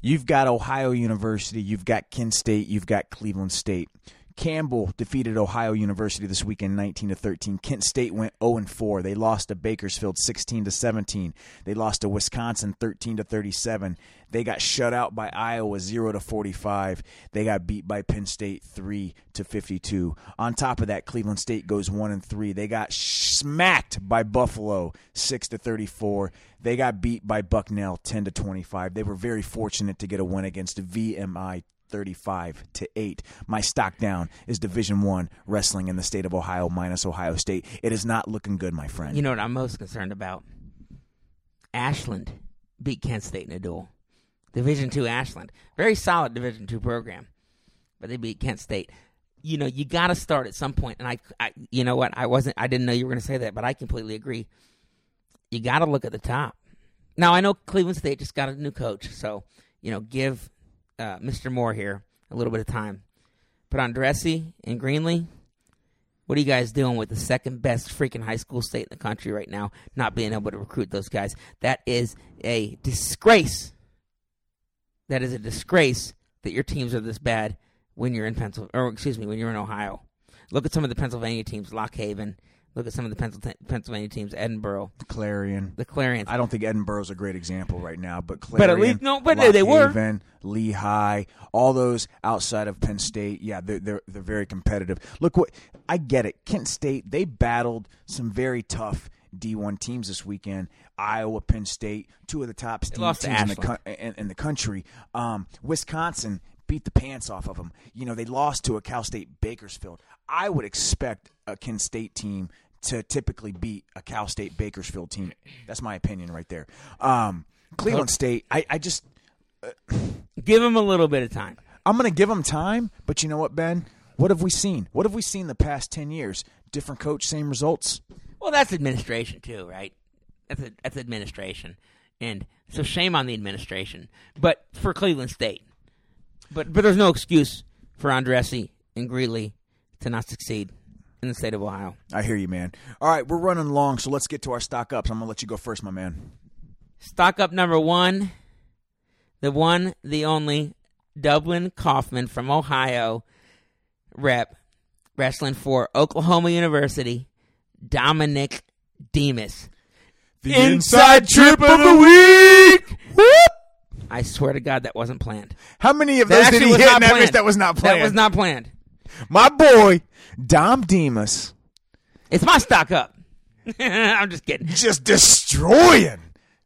You've got Ohio University, you've got Kent State, you've got Cleveland State. Campbell defeated Ohio University this weekend 19 to 13. Kent State went 0 and 4. They lost to Bakersfield 16 to 17. They lost to Wisconsin 13 to 37. They got shut out by Iowa 0 to 45. They got beat by Penn State 3 to 52. On top of that, Cleveland State goes 1 and 3. They got smacked by Buffalo 6 to 34. They got beat by Bucknell 10 to 25. They were very fortunate to get a win against VMI 35 to 8. My stock down is Division 1 wrestling in the state of Ohio minus Ohio State. It is not looking good, my friend. You know what I'm most concerned about? Ashland beat Kent State in a duel. Division two Ashland, very solid Division two program, but they beat Kent State. You know, you got to start at some point, and I, I, you know what? I wasn't, I didn't know you were going to say that, but I completely agree. You got to look at the top. Now I know Cleveland State just got a new coach, so you know, give uh, Mr. Moore here a little bit of time. But on Dressy and Greenlee, what are you guys doing with the second best freaking high school state in the country right now, not being able to recruit those guys? That is a disgrace. That is a disgrace that your teams are this bad when you're in Pennsylvania, or excuse me, when you're in Ohio. Look at some of the Pennsylvania teams, Lock Haven. Look at some of the Pennsylvania teams, Edinboro, Clarion. the Clarions. I don't think Edinboro's a great example right now, but But at least- no, but Lock they were. Haven, Lehigh, all those outside of Penn State, yeah, they're, they're they're very competitive. Look what I get it. Kent State they battled some very tough D1 teams this weekend. Iowa, Penn State, two of the top teams, lost to teams in the in, in the country. Um, Wisconsin beat the pants off of them. You know they lost to a Cal State Bakersfield. I would expect a Kent State team to typically beat a Cal State Bakersfield team. That's my opinion right there. Um, Cleveland State, I, I just Give them a little bit of time. I'm going to give them time, but you know what, Ben? What have we seen? What have we seen the past 10 years? Different coach, same results? Well, that's administration too, right? That's a, that's administration, and so shame on the administration. But for Cleveland State, but but there's no excuse for Andrassy and Greenlee to not succeed in the state of Ohio. I hear you, man. All right, we're running long, so let's get to our stock ups. I'm going to let you go first, my man. Stock up number one, the one, the only Dublin Coffman from Ohio, rep wrestling for Oklahoma University, Dominic Demas. The Inside trip of the week. Whoop! I swear to God, that wasn't planned. How many of That those did actually he was hit not in that planned. that was not planned? That was not planned. My boy, Dom Demas, It's my stock up. (laughs) I'm just kidding. just destroying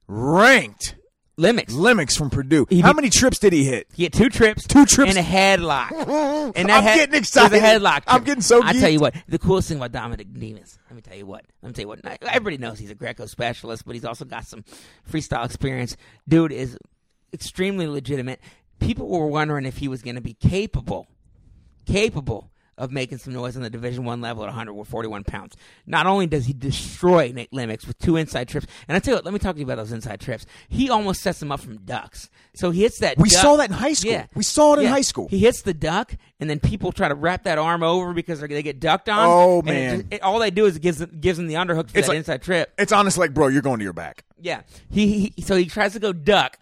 ranked Limmex. Limmex from Purdue. How did- many trips did he hit? He had two trips. Two trips. And a headlock. (laughs) And that I'm head- getting excited. It was a headlock. I'm trip. getting so I tell geeked. you what, the coolest thing about Dominic Demas, let me tell you what. Let me tell you what. Everybody knows he's a Greco specialist, but he's also got some freestyle experience. Dude is extremely legitimate. People were wondering if he was going to be capable, capable of making some noise on the Division One level at 141 pounds. Not only does he destroy Nate Limmex with two inside trips, and I tell you what, let me talk to you about those inside trips. He almost sets him up from ducks. So he hits that. We duck- saw that in high school. Yeah, We saw it in high school. He hits the duck, and then people try to wrap that arm over because they're, they get ducked on. Oh, and it man. just- it- all they do is it gives gives him the underhook for It's that like- inside trip. It's honest, like, bro, you're going to your back. Yeah. He, he so he tries to go duck,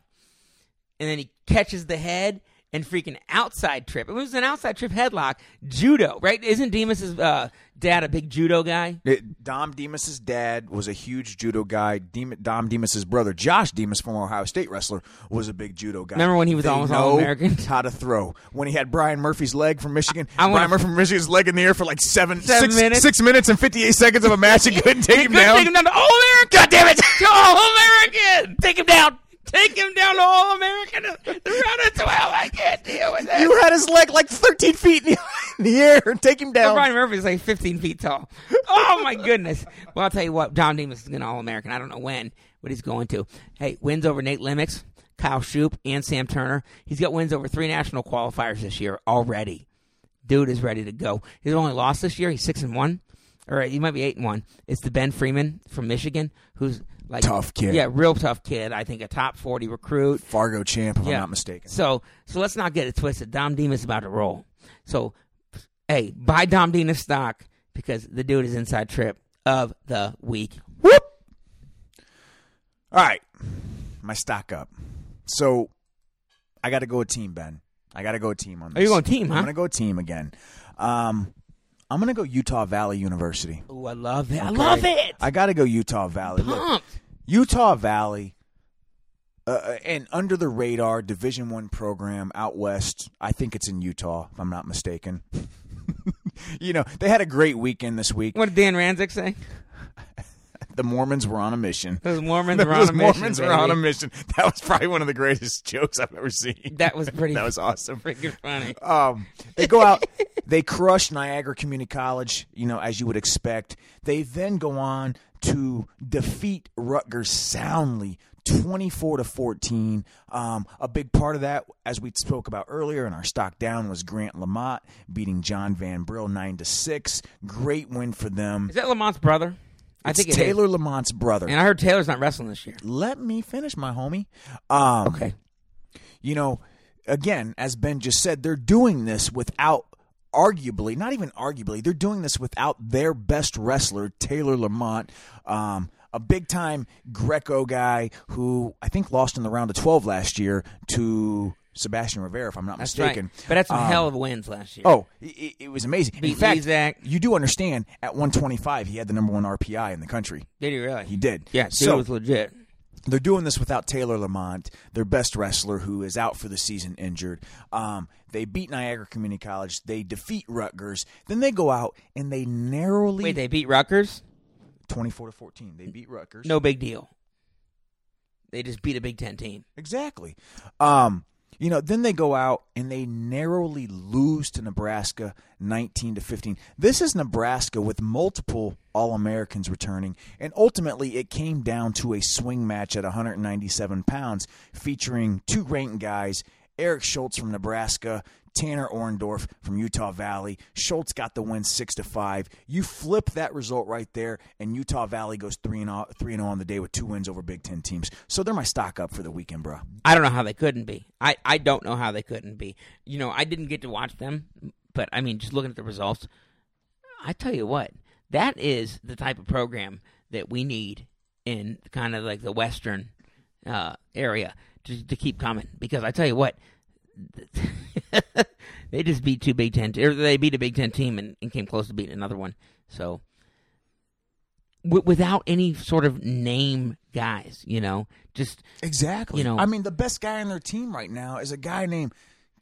and then he catches the head and freaking outside trip. It was an outside trip headlock. Judo, right? Isn't Demas's uh, dad a big judo guy? It, Dom Demas's dad was a huge judo guy. Dem- Dom Demas's brother, Josh Demas, former Ohio State wrestler, was a big judo guy. Remember when he was They almost All-American? How to throw? When he had Brian Murphy's leg from Michigan. I wanna- Brian Murphy from Michigan's leg in the air for like seven, Seven six- minutes. six minutes and fifty eight seconds of a match. He (laughs) couldn't take He him couldn't down. Take him down to All American. God damn it! To All American. Take him down. Take him down to All American. The round of twelve. I can't deal with it. You had his leg like thirteen feet in the, (laughs) in the air. Take him down. Brian Murphy's like 15 feet tall. Oh my goodness! Well, I'll tell you what, John Demas is going to All American. I don't know when, but he's going to. Hey, wins over Nate Limmex, Kyle Shoup, and Sam Turner. He's got wins over three national qualifiers this year already. Dude is ready to go. He's only lost this year. He's six and one, or he might be eight and one. It's the Ben Freeman from Michigan, who's like Tough kid. Yeah, real tough kid. I think a top 40 recruit. Fargo champ, if Yeah. I'm not mistaken. So so let's not get it twisted. Dom Demas is about to roll. So hey, buy Dom Demas stock because the dude is inside trip of the week. Whoop. All right, my stock up. So I got to go a team, Ben. I got to go a team on this. Oh, you're going team, huh? I'm going to go team again. Um, I'm going to go Utah Valley University. Oh, I love it. I Okay? love it. I got to go Utah Valley. Look. Utah Valley, uh, an under the radar Division One program out west. I think it's in Utah, if I'm not mistaken. (laughs) you know, they had a great weekend this week. What did Dan Ranzik say? (laughs) The Mormons were on a mission. (laughs) Those Mormons were on a mission. Mormons were on a mission. That was probably one of the greatest (laughs) jokes I've ever seen. That was pretty. (laughs) that was awesome. freaking funny. Um, they go out, they crush Niagara Community College, you know, as you would expect. They then go on to defeat Rutgers soundly. 24 to 14. Um, a big part of that, as we spoke about earlier in our stock down, was Grant Lamont beating John Van Brill 9 to 6. Great win for them. Is that Lamont's brother? I think it is. Taylor Lamont's brother. And I heard Taylor's not wrestling this year. Let me finish, my homie. Um, Okay. you know, again, as Ben just said, they're doing this without arguably, not even arguably, they're doing this without their best wrestler, Taylor Lamont, um, a big time Greco guy who I think lost in the round of 12 last year to Sebastian Rivera, if I'm not That's mistaken. right. But that's some Um, hell of wins last year. Oh, it, it was amazing. In fact, Lezak. you do understand at 125, he had the number one RPI in the country. Did he really? He did. Yeah, So- was legit. they're doing this without Taylor Lamont, their best wrestler, who is out for the season injured. Um, they beat Niagara Community College. They defeat Rutgers. Then they go out and they narrowly Wait, they beat Rutgers? twenty-four to fourteen. They beat Rutgers. No big deal. They just beat a Big Ten team. exactly. Um, You know, then they go out and they narrowly lose to Nebraska 19 to 15. This is Nebraska with multiple All Americans returning, and ultimately it came down to a swing match at 197 pounds featuring two ranked guys. Eric Schultz from Nebraska, Tanner Orndorff from Utah Valley. Schultz got the win six to five. You flip that result right there, and Utah Valley goes three and three and zero on the day with two wins over Big Ten teams. So they're my stock up for the weekend, bro. I don't know how they couldn't be. I, I don't know how they couldn't be. You know, I didn't get to watch them, but I mean, just looking at the results, I tell you what, that is the type of program that we need in kind of like the Western uh, area to, to keep coming. Because I tell you what, (laughs) they just beat two Big Ten, or they beat a Big Ten team and, and came close to beating another one. So w- without any sort of name guys, you know, just Exactly. You know- I mean, the best guy on their team right now is a guy named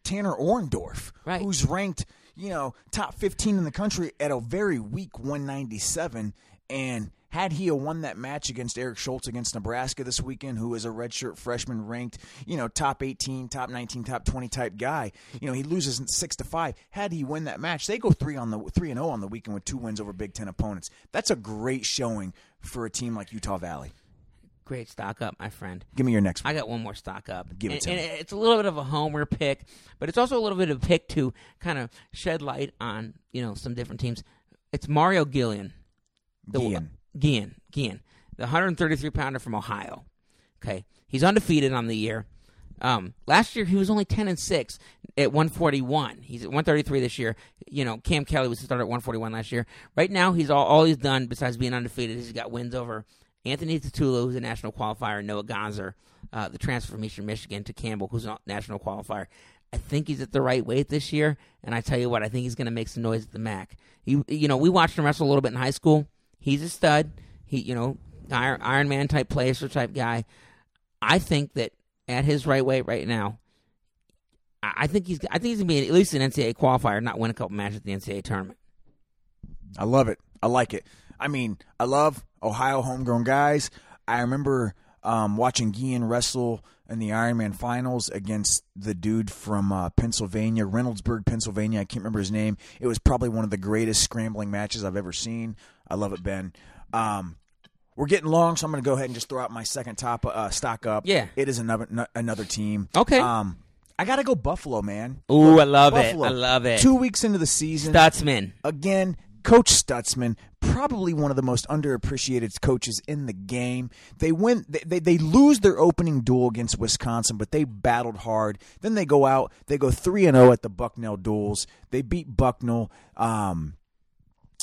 Tanner Orndorff, Right. who's ranked, you know, top 15 in the country at a very weak 197. And had he won that match against Eric Schultz against Nebraska this weekend, who is a redshirt freshman ranked, you know, top 18, top 19, top 20 type guy, you know, he loses six to five. Had he win that match, they go three on the three and zero on the weekend with two wins over Big Ten opponents. That's a great showing for a team like Utah Valley. great stock up, my friend. Give me your next one. I got one more stock up. Give it and, to and me. it's a little bit of a homer pick, but it's also a little bit of a pick to kind of shed light on you know some different teams. It's Mario Gillian, the Gian. Gian, Gian, the 133 pounder from Ohio. Okay, he's undefeated on the year. Um, last year he was only 10 and six at 141. He's at 133 this year. You know, Cam Kelly was started at 141 last year. Right now, he's all, all he's done besides being undefeated is he's got wins over Anthony Tatula, who's a national qualifier, Noah Gonser, uh, the transfer from Eastern Michigan to Campbell, who's a national qualifier. I think he's at the right weight this year, and I tell you what, I think he's going to make some noise at the MAC. He, you know, we watched him wrestle a little bit in high school. He's a stud. He, you know, Iron, Iron Man type placer type guy. I think that at his right weight right now, I think he's, I think he's to be at least an NCAA qualifier, not win a couple matches at the NCAA tournament. I love it. I like it. I mean, I love Ohio homegrown guys. I remember um, watching Gian wrestle in the Ironman finals against the dude from uh, Pennsylvania, Reynoldsburg, Pennsylvania. I can't remember his name. It was probably one of the greatest scrambling matches I've ever seen. I love it, Ben. Um, we're getting long, so I'm going to go ahead and just throw out my second top uh, stock up. Yeah. it is another n- another team. Okay. Um, I got to go Buffalo, man. Ooh, I love Buffalo. it. I love it. Two weeks into the season, Stutzman. again, Coach Stutzman, probably one of the most underappreciated coaches in the game. They win, they, they, they lose their opening duel against Wisconsin, but they battled hard. Then they go out, they go three and zero at the Bucknell duels. They beat Bucknell. Um,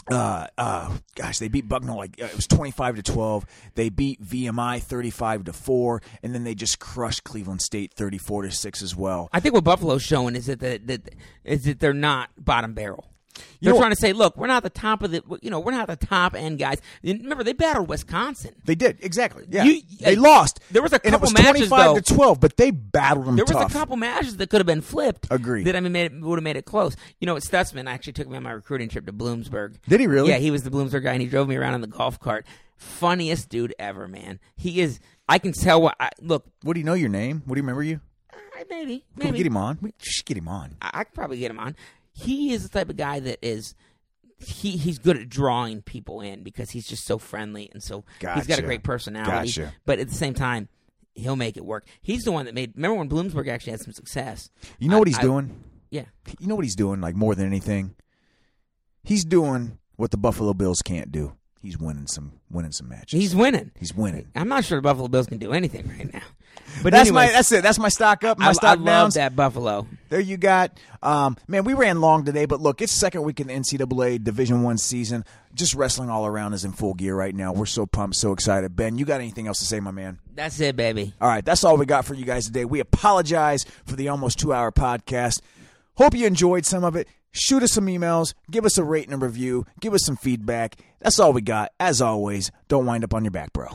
uh, uh, gosh, they beat Bucknell like uh, it was twenty five to twelve. They beat VMI thirty five to four, and then they just crushed Cleveland State thirty four to six as well. I think what Buffalo's showing is that, that, that is that they're not bottom barrel. You They're know- trying to say, look, we're not the top of the, you know, we're not the top end guys. And Remember, they battled Wisconsin. They did exactly. Yeah, You- they uh, lost. there was a and it couple was matches, 25 though. to 12, but they battled them There was tough. a couple matches that could have been flipped. Agreed. That I mean, made it, would have made it close. You know, Stutzman actually took me on my recruiting trip to Bloomsburg. Did he really? Yeah, he was the Bloomsburg guy, and he drove me around in the golf cart. Funniest dude ever, man. He is. I can tell what. I, look, What do you know your name? What do you remember you? uh, maybe, Can we maybe get him on? We just get him on. I, I could probably get him on. He is the type of guy that is he he's good at drawing people in because he's just so friendly and so he's got a great personality. Gotcha. But at the same time, he'll make it work. He's the one that made. Remember when Bloomsburg actually had some success? You know I- what he's I- doing? Yeah. You know what he's doing? Like more than anything, he's doing what the Buffalo Bills can't do. He's winning some, winning some matches. He's winning. he's winning. I'm not sure the Buffalo Bills can do anything right now. But That's anyways, my. That's it. That's my stock up. My I, I stock love downs. that Buffalo. There you got. Um, man, we ran long today, but look, it's second week in the NCAA Division One season. Just wrestling all around is in full gear right now. We're so pumped, so excited. Ben, you got anything else to say, my man? That's it, baby. All right, that's all we got for you guys today. We apologize for the almost two hour podcast. Hope you enjoyed some of it. Shoot us some emails, give us a rate and a review, give us some feedback. That's all we got. As always, don't wind up on your back, bro.